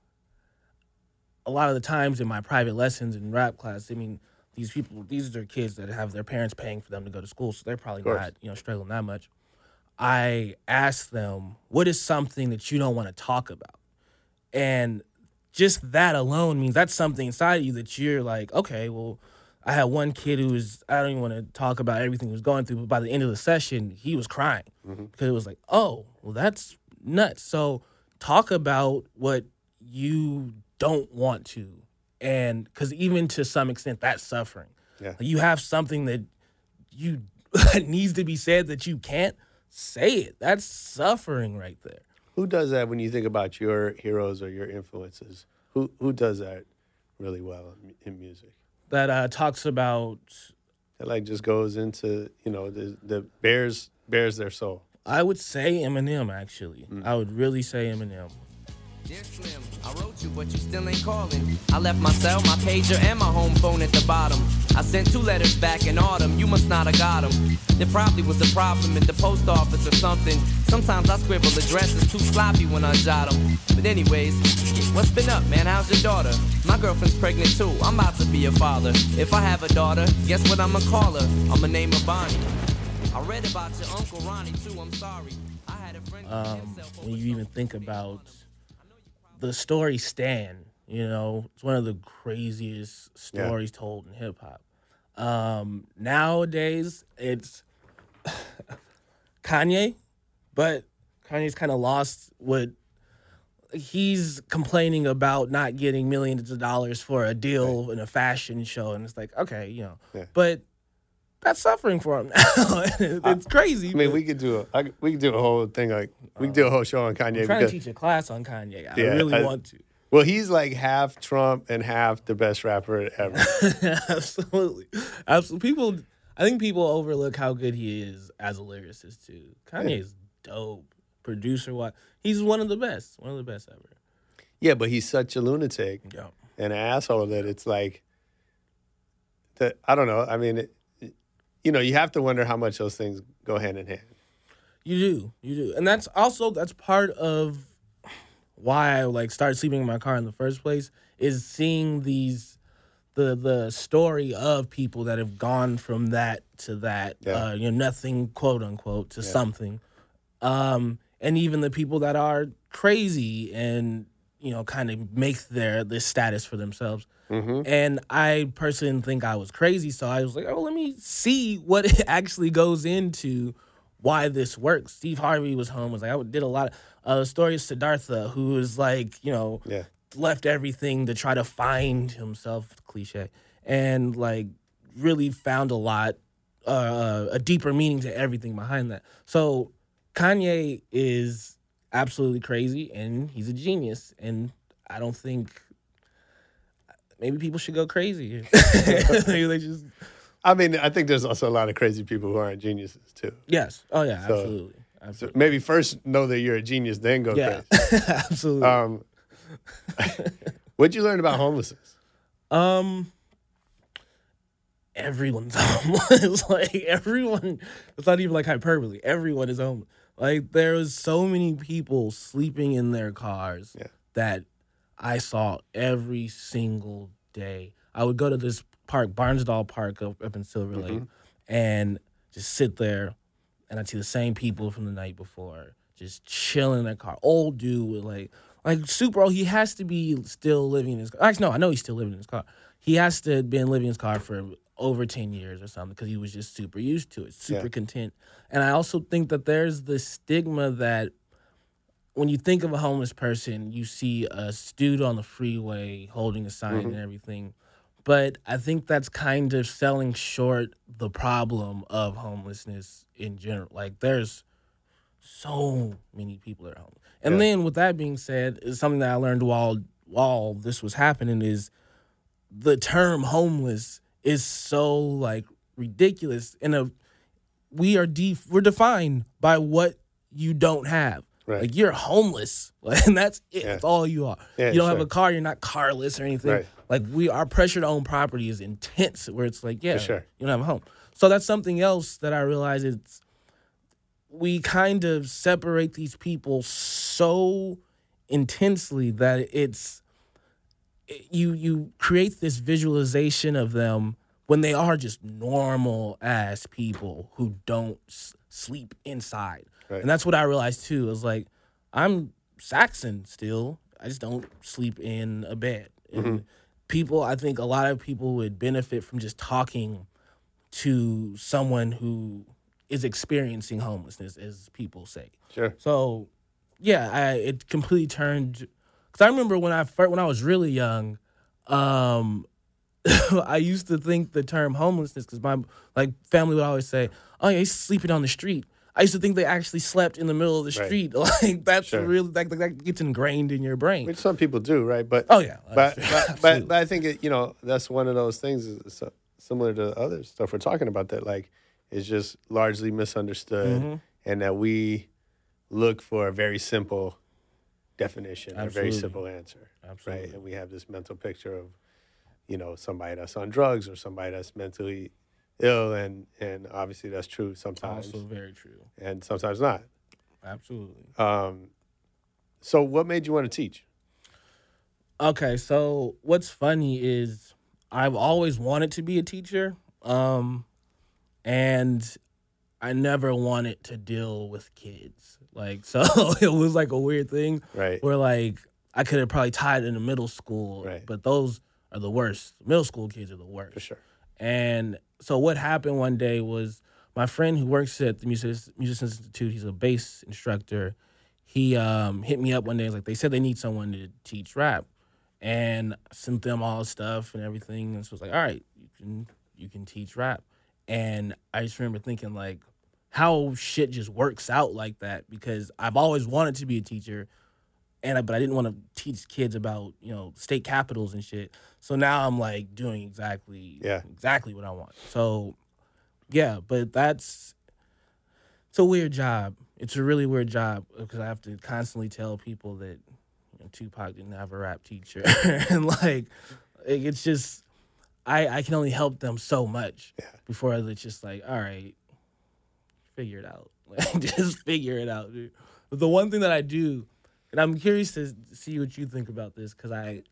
a lot of the times in my private lessons in rap class, I mean, these people, these are kids that have their parents paying for them to go to school, so they're probably not, you know, struggling that much. I ask them, what is something that you don't want to talk about? And just that alone means that's something inside of you that you're like, okay, well, I had one kid who was, I don't even want to talk about everything he was going through, but by the end of the session, he was crying mm-hmm. because it was like, oh, well, that's nuts. So talk about what you don't want to. And because even to some extent, that's suffering. Yeah. You have something that you (laughs) needs to be said that you can't say it. That's suffering right there. Who does that when you think about your heroes or your influences? Who who does that really well in, in music? That uh, talks about That like just goes into you know the the bears bears their soul. I would say Eminem actually. I would really say Eminem. Dear Slim, I wrote you, but you still ain't calling. I left my cell, my pager, and my home phone at the bottom. I sent two letters back in autumn, you must not have got them. There probably was a problem in the post office or something. Sometimes I scribble addresses too sloppy when I jot them. But anyways, what's been up, man? How's your daughter? My girlfriend's pregnant too. I'm about to be a father. If I have a daughter, guess what I'ma call her? I'ma name her Bonnie. I read about your uncle Ronnie too. I'm sorry. I had a friend. Um, when you even think about the story Stan, you know, it's one of the craziest Yeah. stories told in hip hop. Um, nowadays, it's (sighs) Kanye, but Kanye's kind of lost what he's complaining about not getting millions of dollars for a deal in a fashion show, and it's like, okay, you know, Yeah. but that's suffering for him now. (laughs) it's crazy. I mean, but we could do a I, we could do a whole thing like we could do a oh. whole show on Kanye I'm trying because to teach a class on Kanye. I Yeah, really I- want to. well he's like half Trump and half the best rapper ever. (laughs) Absolutely. Absolutely. People, I think people overlook how good he is as a lyricist, too. Kanye's dope. Producer, what? He's one of the best. One of the best ever. yeah, but he's such a lunatic Yeah. and an asshole that it's like that. I don't know. I mean, it, you know, you have to wonder how much those things go hand in hand. You do. You do. And that's also, that's part of why I like started sleeping in my car in the first place is seeing these the the story of people that have gone from that to that Yeah. uh you know nothing quote unquote to something um and even the people that are crazy and you know kind of make their this status for themselves. And i personally think i was crazy so i was like oh let me see what (laughs) actually goes into why this works. Steve harvey was home was like i did a lot of uh story of siddhartha who was like you know Yeah. left everything to try to find himself cliche and like really found a lot uh, a deeper meaning to everything behind that. So kanye is absolutely crazy and he's a genius and i don't think maybe people should go crazy (laughs) maybe they just (laughs) I mean, I think there's also a lot of crazy people who aren't geniuses too. yes oh yeah So- absolutely So absolutely maybe first know that you're a genius, then go yeah crazy. (laughs) absolutely Um, what'd you learn about homelessness? Um, everyone's homeless. like everyone, it's not even like hyperbole. Everyone is homeless. Like there was so many people sleeping in their cars Yeah. that I saw every single day. I would go to this park, Barnsdall Park up, up in Silver mm-hmm. Lake, and just sit there, and I'd see the same people from the night before, just chilling in their car. Old dude with like, like super old. He has to be still living in his car. Actually, no, I know he's still living in his car. He has to have been living in his car for over 10 years or something because he was just super used to it, super Yeah. content. And I also think that there's the stigma that when you think of a homeless person, you see a dude on the freeway holding a sign mm-hmm. and everything. But I think that's kind of selling short the problem of homelessness in general. Like there's so many people that are homeless. And Yeah. then with that being said, something that I learned while while this was happening is the term homeless is so like ridiculous in a we are def- we're defined by what you don't have Right. like you're homeless (laughs) and that's it Yeah. that's all you are Yeah, you don't have a car you're not carless or anything Right. like we our pressure to own property is intense where it's like yeah sure. you don't have a home so that's something else that i realize it's we kind of separate these people so intensely that it's you you create this visualization of them when they are just normal ass people who don't s- sleep inside Right. and that's what i realized too is like i'm saxon still i just don't sleep in a bed and mm-hmm. people i think a lot of people would benefit from just talking to someone who is experiencing homelessness as people say Sure. so, yeah, I, it completely turned. Because I remember when I first, when I was really young, um, (laughs) I used to think the term homelessness because my like family would always say, "Oh, yeah, he's sleeping on the street." I used to think they actually slept in the middle of the Right. street. (laughs) Like that's Sure. really like, that gets ingrained in your brain. Which some people do, right? But Oh, yeah. but (laughs) but, but but I think it, you know that's one of those things so- similar to other stuff we're talking about that like is just largely misunderstood, Mm-hmm. and that we look for a very simple definition, a very simple answer, right? And we have this mental picture of you know somebody that's on drugs or somebody that's mentally ill, and and obviously that's true sometimes, Also, very true. and sometimes not. Absolutely. Um, so, what made you want to teach? Okay, so what's funny is I've always wanted to be a teacher, um, and I never wanted to deal with kids. Like, (laughs) so it was like a weird thing Right. where like I could have probably tied in the middle school, Right. but those are the worst. Middle school kids are the worst. For sure. And so what happened one day was my friend who works at the Music Musicians Institute, he's a bass instructor. He um, hit me up one day. He's like, they said they need someone to teach rap, and I sent them all stuff and everything. And so it's like, all right, you can you can teach rap. And I just remember thinking like, how shit just works out like that because I've always wanted to be a teacher, and I, but I didn't want to teach kids about you know state capitals and shit. So now I'm like doing exactly Yeah. exactly what I want. So yeah, but that's it's a weird job. It's a really weird job because I have to constantly tell people that you know, Tupac didn't have a rap teacher, (laughs) and like it's just I I can only help them so much before it's just like all right, figure it out. (laughs) Like, just figure it out, dude. But the one thing that I do, and I'm curious to see what you think about this because I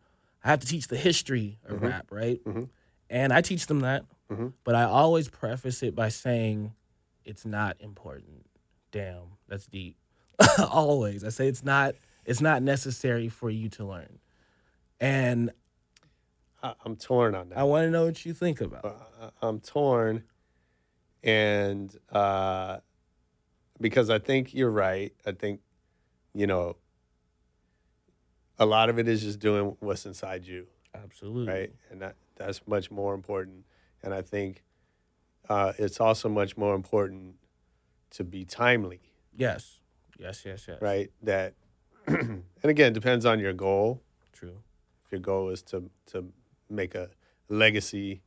I have to teach the history of mm-hmm. rap, right? Mm-hmm. And I teach them that, mm-hmm. but I always preface it by saying it's not important. Damn, that's deep. (laughs) always, I say it's not. It's not necessary for you to learn, and I, I'm torn on that. I want to know what you think about. it. I- I'm torn, and uh, because I think you're right. I think, you know, a lot of it is just doing what's inside you, Absolutely, right? And that that's much more important. And I think uh, it's also much more important to be timely, Yes, yes, yes, yes. right? That, (clears throat) and again, depends on your goal. True. if your goal is to to make a legacy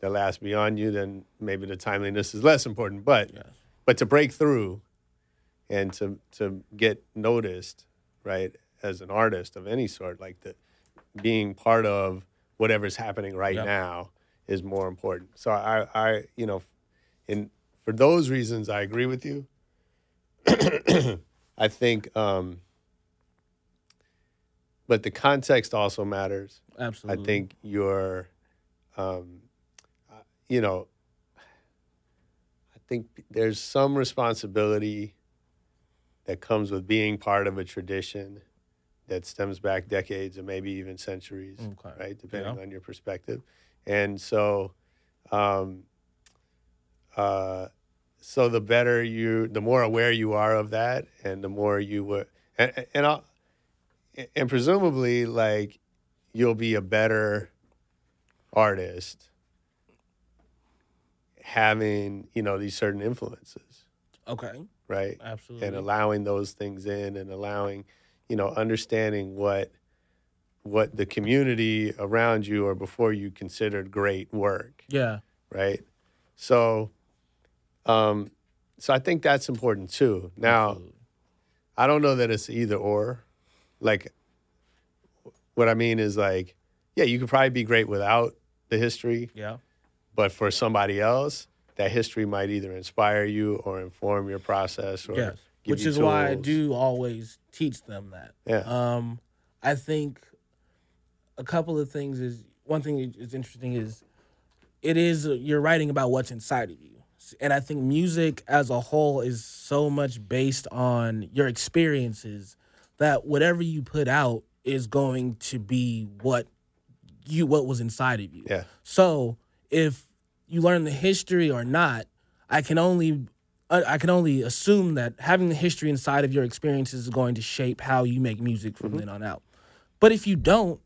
that lasts beyond you, then maybe the timeliness is less important. But Yes. but to break through and to to get noticed, right, as an artist of any sort, like the being part of whatever's happening right Yep. now is more important. So I I you know, in for those reasons I agree with you. (clears throat) I think um but the context also matters. Absolutely. I think your, um, you know, I think there's some responsibility that comes with being part of a tradition that stems back decades and maybe even centuries, Okay. right? Depending Yeah. on your perspective. And so, um, uh, so the better you, the more aware you are of that, and the more you were, and, and I'll, and presumably like you'll be a better artist having you know these certain influences Okay. right Absolutely. and allowing those things in and allowing you know understanding what what the community around you or before you considered great work, Yeah. right? So, um, so I think that's important too. Now, I don't know that it's either or. Like, what I mean is like, yeah, you could probably be great without the history, Yeah. But for somebody else, that history might either inspire you or inform your process or Which is why I do always teach them that. Yeah. Um, I think a couple of things is one thing that is interesting is it is you're writing about what's inside of you, and I think music as a whole is so much based on your experiences that whatever you put out is going to be what you what was inside of you. Yeah. So if you learn the history or not, I can only I I can only assume that having the history inside of your experiences is going to shape how you make music from mm-hmm. then on out. But if you don't,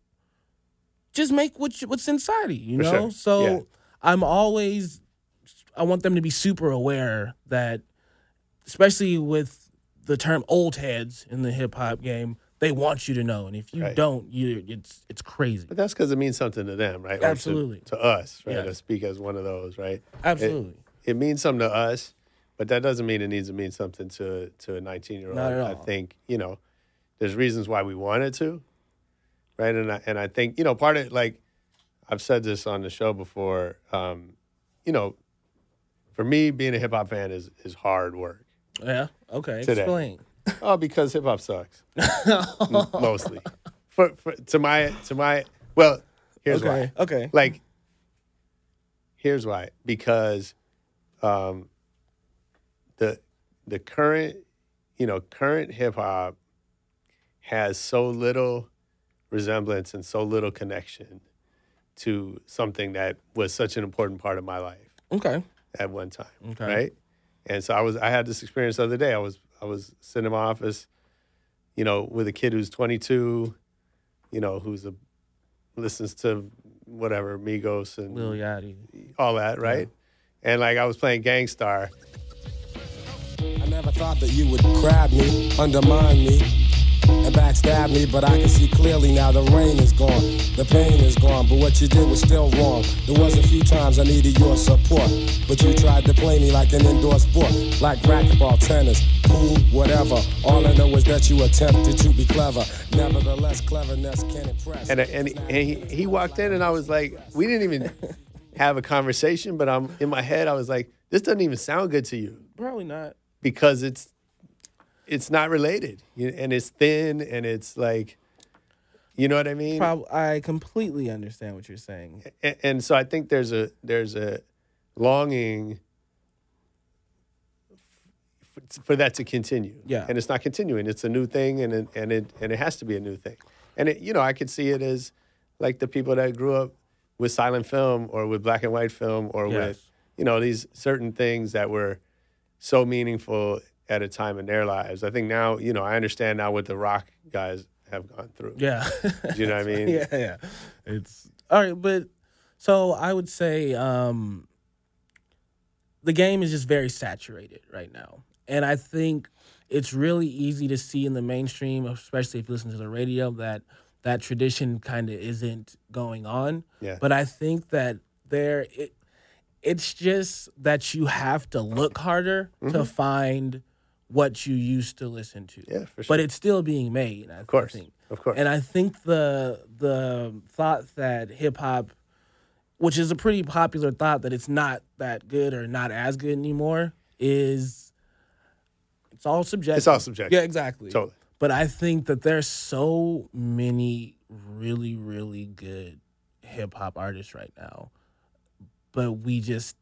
just make what you, what's inside of you. You For know. sure. So Yeah. I'm always I want them to be super aware that, especially with the term old heads in the hip hop game, they want you to know, and if you Right. don't, you it's it's crazy. But that's because it means something to them, right? Or to- Absolutely. To, us, right? To speak as one of those, right? Absolutely. It, it means something to us, but that doesn't mean it needs to mean something to to a 19 year old. Not at all. I think you know, there's reasons why we wanted to, right? And I, and I think you know part of like I've said this on the show before. Um, you know, for me, being a hip hop fan is is hard work. Yeah. Okay. Today. Explain. (laughs) Oh, because hip hop sucks. (laughs) Mostly. For, for to my to my well, here's okay. why. Okay. Like here's why. Because um the the current you know, current hip hop has so little resemblance and so little connection to something that was such an important part of my life Okay. at one time. Okay. Right. And so I was I had this experience the other day. I was I was sitting in my office, you know, with a kid who's 22, you know, who's a listens to whatever Migos and Lil Yachty. all that, right? And like I was playing Gang Starr. I never thought that you would grab me, undermine me, and backstab me, but I can see clearly now the rain is gone, the pain is gone, but what you did was still wrong. There was a few times I needed your support, but you tried to play me like an indoor sport, like racquetball, tennis, pool, whatever. All I know is that you attempted to be clever. Nevertheless, cleverness can impress. And and, and he, he walked in and I was like, we didn't even (laughs) have a conversation, but I'm in my head I was like, this doesn't even sound good to you Probably not. because it's it's not related You- and it's thin and it's like you know what I mean? Prob- I completely understand what you're saying. and, and so I think there's a there's a longing for that to continue. Yeah. and it's not continuing. It's a new thing, and it, and it and it has to be a new thing. And it, you know, I could see it as like the people that grew up with silent film or with black and white film or Yes. with you know these certain things that were so meaningful at a time in their lives. I think now, you know, I understand now what the rock guys have gone through. Yeah. Do you know what I (laughs) mean? yeah, yeah. It's all right, but so I would say um the game is just very saturated right now. And I think it's really easy to see in the mainstream, especially if you listen to the radio, that that tradition kind of isn't going on. Yeah. But I think that there it it's just that you have to look harder to find what you used to listen to. Yeah, for sure. But it's still being made. I Of course. think. Of course. And I think the the thought that hip hop, which is a pretty popular thought that it's not that good or not as good anymore, is it's all subjective. It's all subjective. Yeah, exactly. Totally. But I think that there's so many really, really good hip hop artists right now. But we just,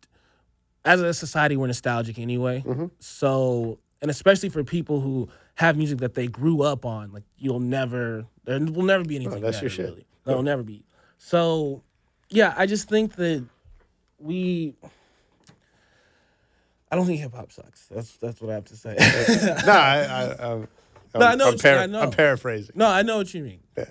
as a society, we're nostalgic anyway. Mm-hmm. So, and especially for people who have music that they grew up on, like you'll never, there will never be oh, anything. Oh, that's your shit. Really. There'll never be. So, yeah, I just think that we. I don't think hip hop sucks. That's that's what I have to say. no, I, I, I'm, (laughs) No, I know I'm, what you- para- I know. I'm paraphrasing. no, I know what you mean. Yeah.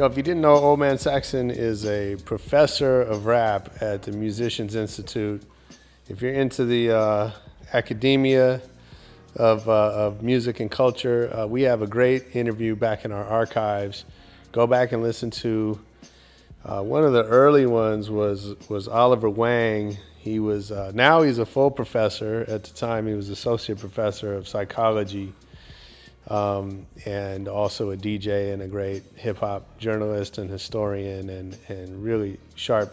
Yo, if you didn't know, Old Man Saxon is a professor of rap at the Musicians Institute. If you're into the uh, academia of, uh, of music and culture. Uh, we have a great interview back in our archives. Go back and listen to uh, one of the early ones was was Oliver Wang. He was uh, now he's a full professor. At the time, he was associate professor of psychology, um, and also a DJ and a great hip hop journalist and historian, and and really sharp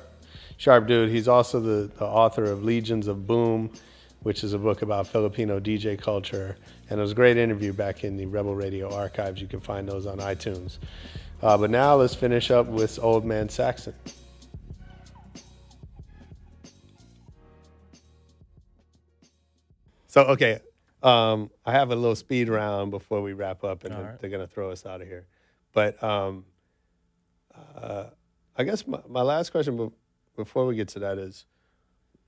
sharp dude. He's also the, the author of Legions of Boom, which is a book about Filipino DJ culture. And it was a great interview back in the Rebel Radio archives. You can find those on iTunes. Uh, but now let's finish up with Old Man Saxon. So, okay, um, I have a little speed round before we wrap up, and right. they're going to throw us out of here. But um, uh, I guess my, my last question be- before we get to that is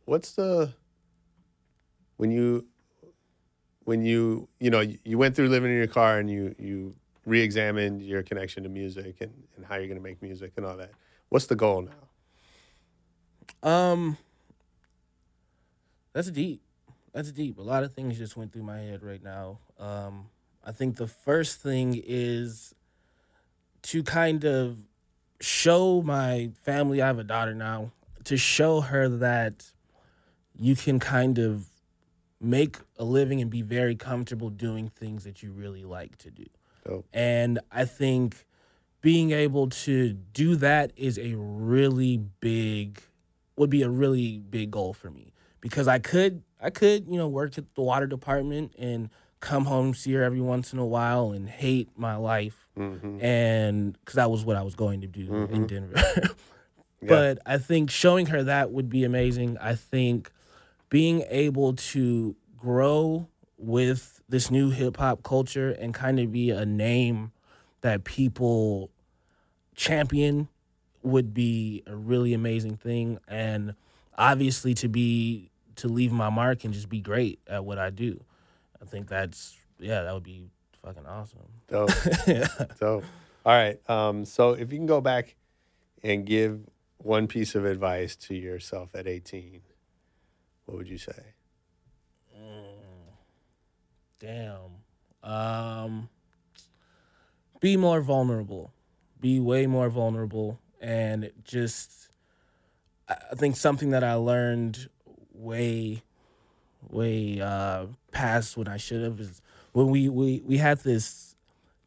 what's the when you when you you know you went through living in your car and you you re-examined your connection to music and, and how you're going to make music and all that what's the goal now Um, that's deep. That's deep. A lot of things just went through my head right now. Um, I think the first thing is to kind of show my family. I have a daughter now. To show her that you can kind of make a living and be very comfortable doing things that you really like to do. Dope. And I think being able to do that is a really big would be a really big goal for me because I could I could, you know, work at the water department and come home see her every once in a while and hate my life mm-hmm. and cuz that was what I was going to do in mm-hmm. Denver. (laughs) But I think showing her that would be amazing. I think being able to grow with this new hip hop culture and kind of be a name that people champion would be a really amazing thing and obviously to be to leave my mark and just be great at what I do. I think that's yeah, that would be fucking awesome. Dope. (laughs) Dope. All right. Um, so if you can go back and give one piece of advice to yourself at 18, what would you say? Damn. Um be more vulnerable. Be way more vulnerable and just I think something that I learned way way uh past when I should have is when we we we had this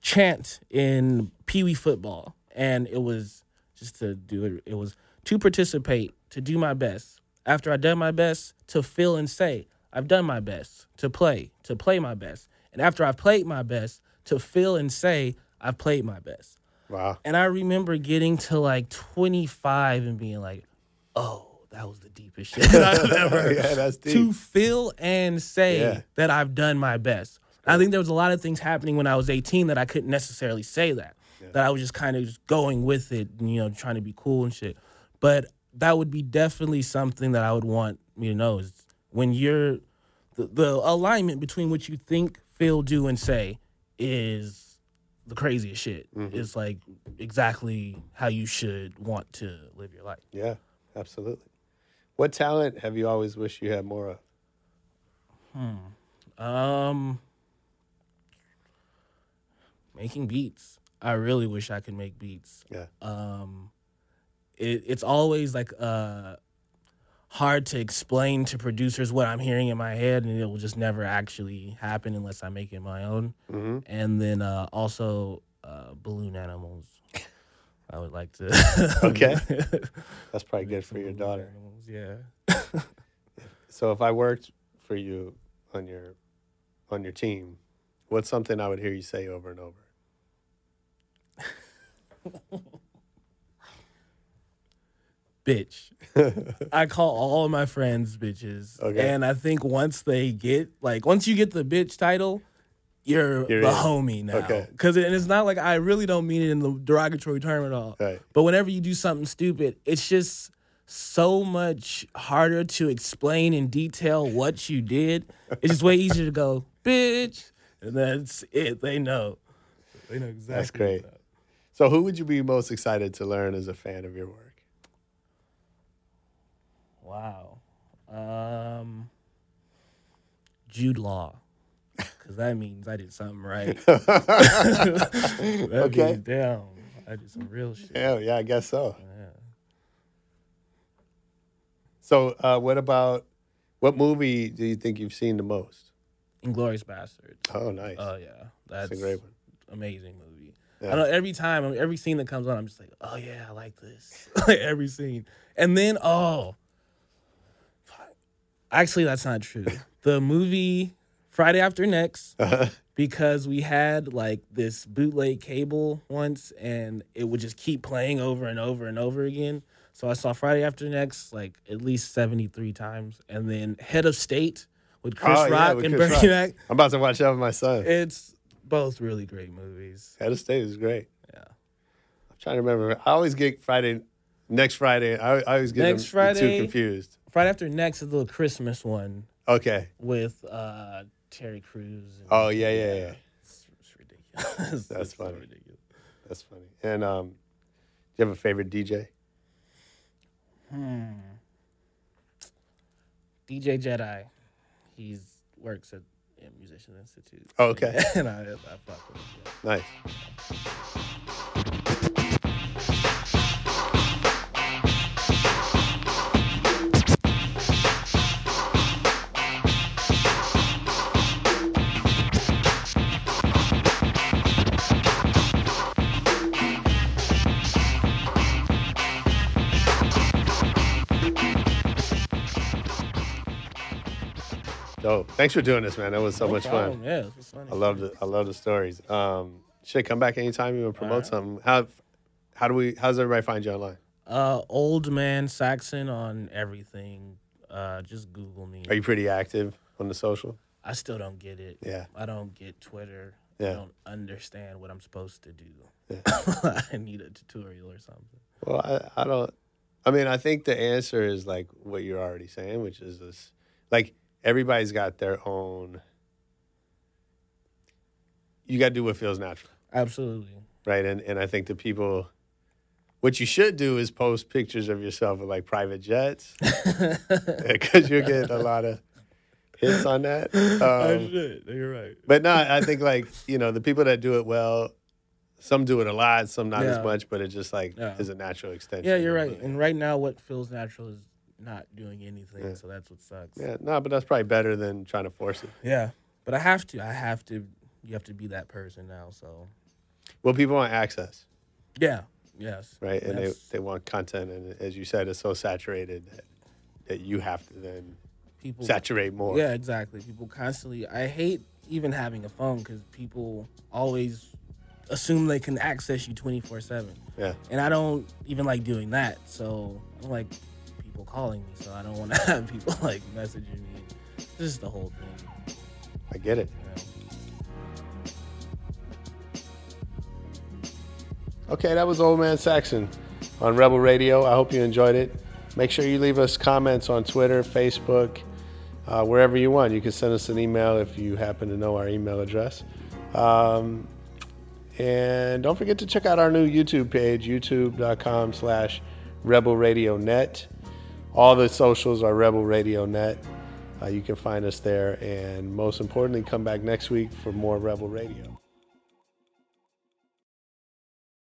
chant in Pee Wee football and it was just to do it it was to participate, to do my best. After I done my best, to feel and say, I've done my best, to play, to play my best. And after I've played my best, to feel and say, I've played my best. Wow. And I remember getting to like 25 and being like, oh, that was the deepest shit I've (laughs) ever. Yeah, that's deep. To feel and say Yeah. that I've done my best. I think there was a lot of things happening when I was 18 that I couldn't necessarily say that. That I was just kind of just going with it, and, you know, trying to be cool and shit. But that would be definitely something that I would want me to know is when you're the, the alignment between what you think, feel, do, and say is the craziest shit. Mm-hmm. It's like exactly how you should want to live your life. Yeah, absolutely. What talent have you always wished you had more of? Um, making beats. I really wish I could make beats. Yeah. Um, it, it's always like uh hard to explain to producers what I'm hearing in my head, and it will just never actually happen unless I make it my own. Mm-hmm. And then uh, also uh, balloon animals. I would like to. (laughs) Okay. (laughs) That's probably good for your daughter. animals, Yeah. (laughs) So if I worked for you on your on your team, what's something I would hear you say over and over? bitch. I call all of my friends bitches. Okay. And I think once they get like once you get the bitch title, you're, You're the in. homie now. Okay. Cause it, and it's not like I really don't mean it in the derogatory term at all. Right. But whenever you do something stupid, it's just so much harder to explain in detail what you did. It's just way easier to go, bitch. And that's it. They know. They know exactly. That's great. So who would you be most excited to learn as a fan of your work? Wow. Um Jude Law. Because that means I did something right. (laughs) (laughs) that Okay. means, damn, I did some real shit. Yeah, yeah, I guess so. So, uh, what about what movie do you think you've seen the most? Inglourious Basterds. Oh, nice. Oh yeah, that's, That's a great one. Amazing movie. Yeah. I know every time, every scene that comes on, I'm just like, oh yeah, I like this. (laughs) like every scene, and then oh, actually, that's not true. the movie Friday After Next, Uh-huh. because we had like this bootleg cable once, and it would just keep playing over and over and over again. So I saw Friday After Next like at least seventy three times, and then Head of State with Chris Oh, yeah, Rock with and Chris Bernie Mac. I'm about to watch that with my son. It's both really great movies. Head of State is great. Yeah. I'm trying to remember. I always get Friday, next Friday. I, I always get Next them Friday? confused. Friday After Next is the little Christmas one Okay. with uh, Terry Crews. And, Oh yeah, yeah, yeah. It's, it's ridiculous. (laughs) That's It's so funny. ridiculous. That's funny. And um, do you have a favorite DJ? Hmm. DJ Jedi. He's works at yeah, Musician Institute. Oh, okay. (laughs) and I, I fuck with him. yeah. Nice. Dope. Thanks for doing this, man. That was so No much problem. fun. Yeah, it was funny. I love the I love the stories. Um, should come back anytime you want to promote something. How how do we? How does everybody find you online? Uh, Old Man Saxon on everything. Uh, just Google me. Are you pretty active on the social? I still don't get it. Yeah. I don't get Twitter. Yeah. I don't understand what I'm supposed to do. Yeah. (laughs) I need a tutorial or something. Well, I, I don't. I mean, I think the answer is like what you're already saying, which is this: like everybody's got their own. You got to do what feels natural, Absolutely. right? And and I think the people, what you should do is post pictures of yourself with like private jets, (laughs) because you're getting a lot of hits on that. I (laughs) Um, should. You're right. But no, I think like you know the people that do it well, some do it a lot, some not Yeah. as much, but it just like Yeah. is a natural extension. Yeah, you're right. And right now, what feels natural is not doing anything. Yeah. So that's what sucks. Yeah, no, but that's probably better than trying to force it. Yeah. But I have to. I have to. You have to be that person now. So Well, people want access, yeah. Yes. right? And they, That's- they want content, and as you said, it's so saturated that, that you have to then people saturate more. Yeah, exactly. People constantly. I hate even having a phone because people always assume they can access you twenty four seven. Yeah. And I don't even like doing that. So I don't like people calling me. So I don't want to (laughs) have people like messaging me. This is the whole thing. I get it. know? Okay, that was Old Man Saxon on Rebel Radio. I hope you enjoyed it. Make sure you leave us comments on Twitter, Facebook, uh, wherever you want. You can send us an email if you happen to know our email address. Um, and don't forget to check out our new YouTube page, youtube.com slash Rebel Radio Net. All the socials are Rebel Radio Net. Uh, you can find us there. And most importantly, come back next week for more Rebel Radio.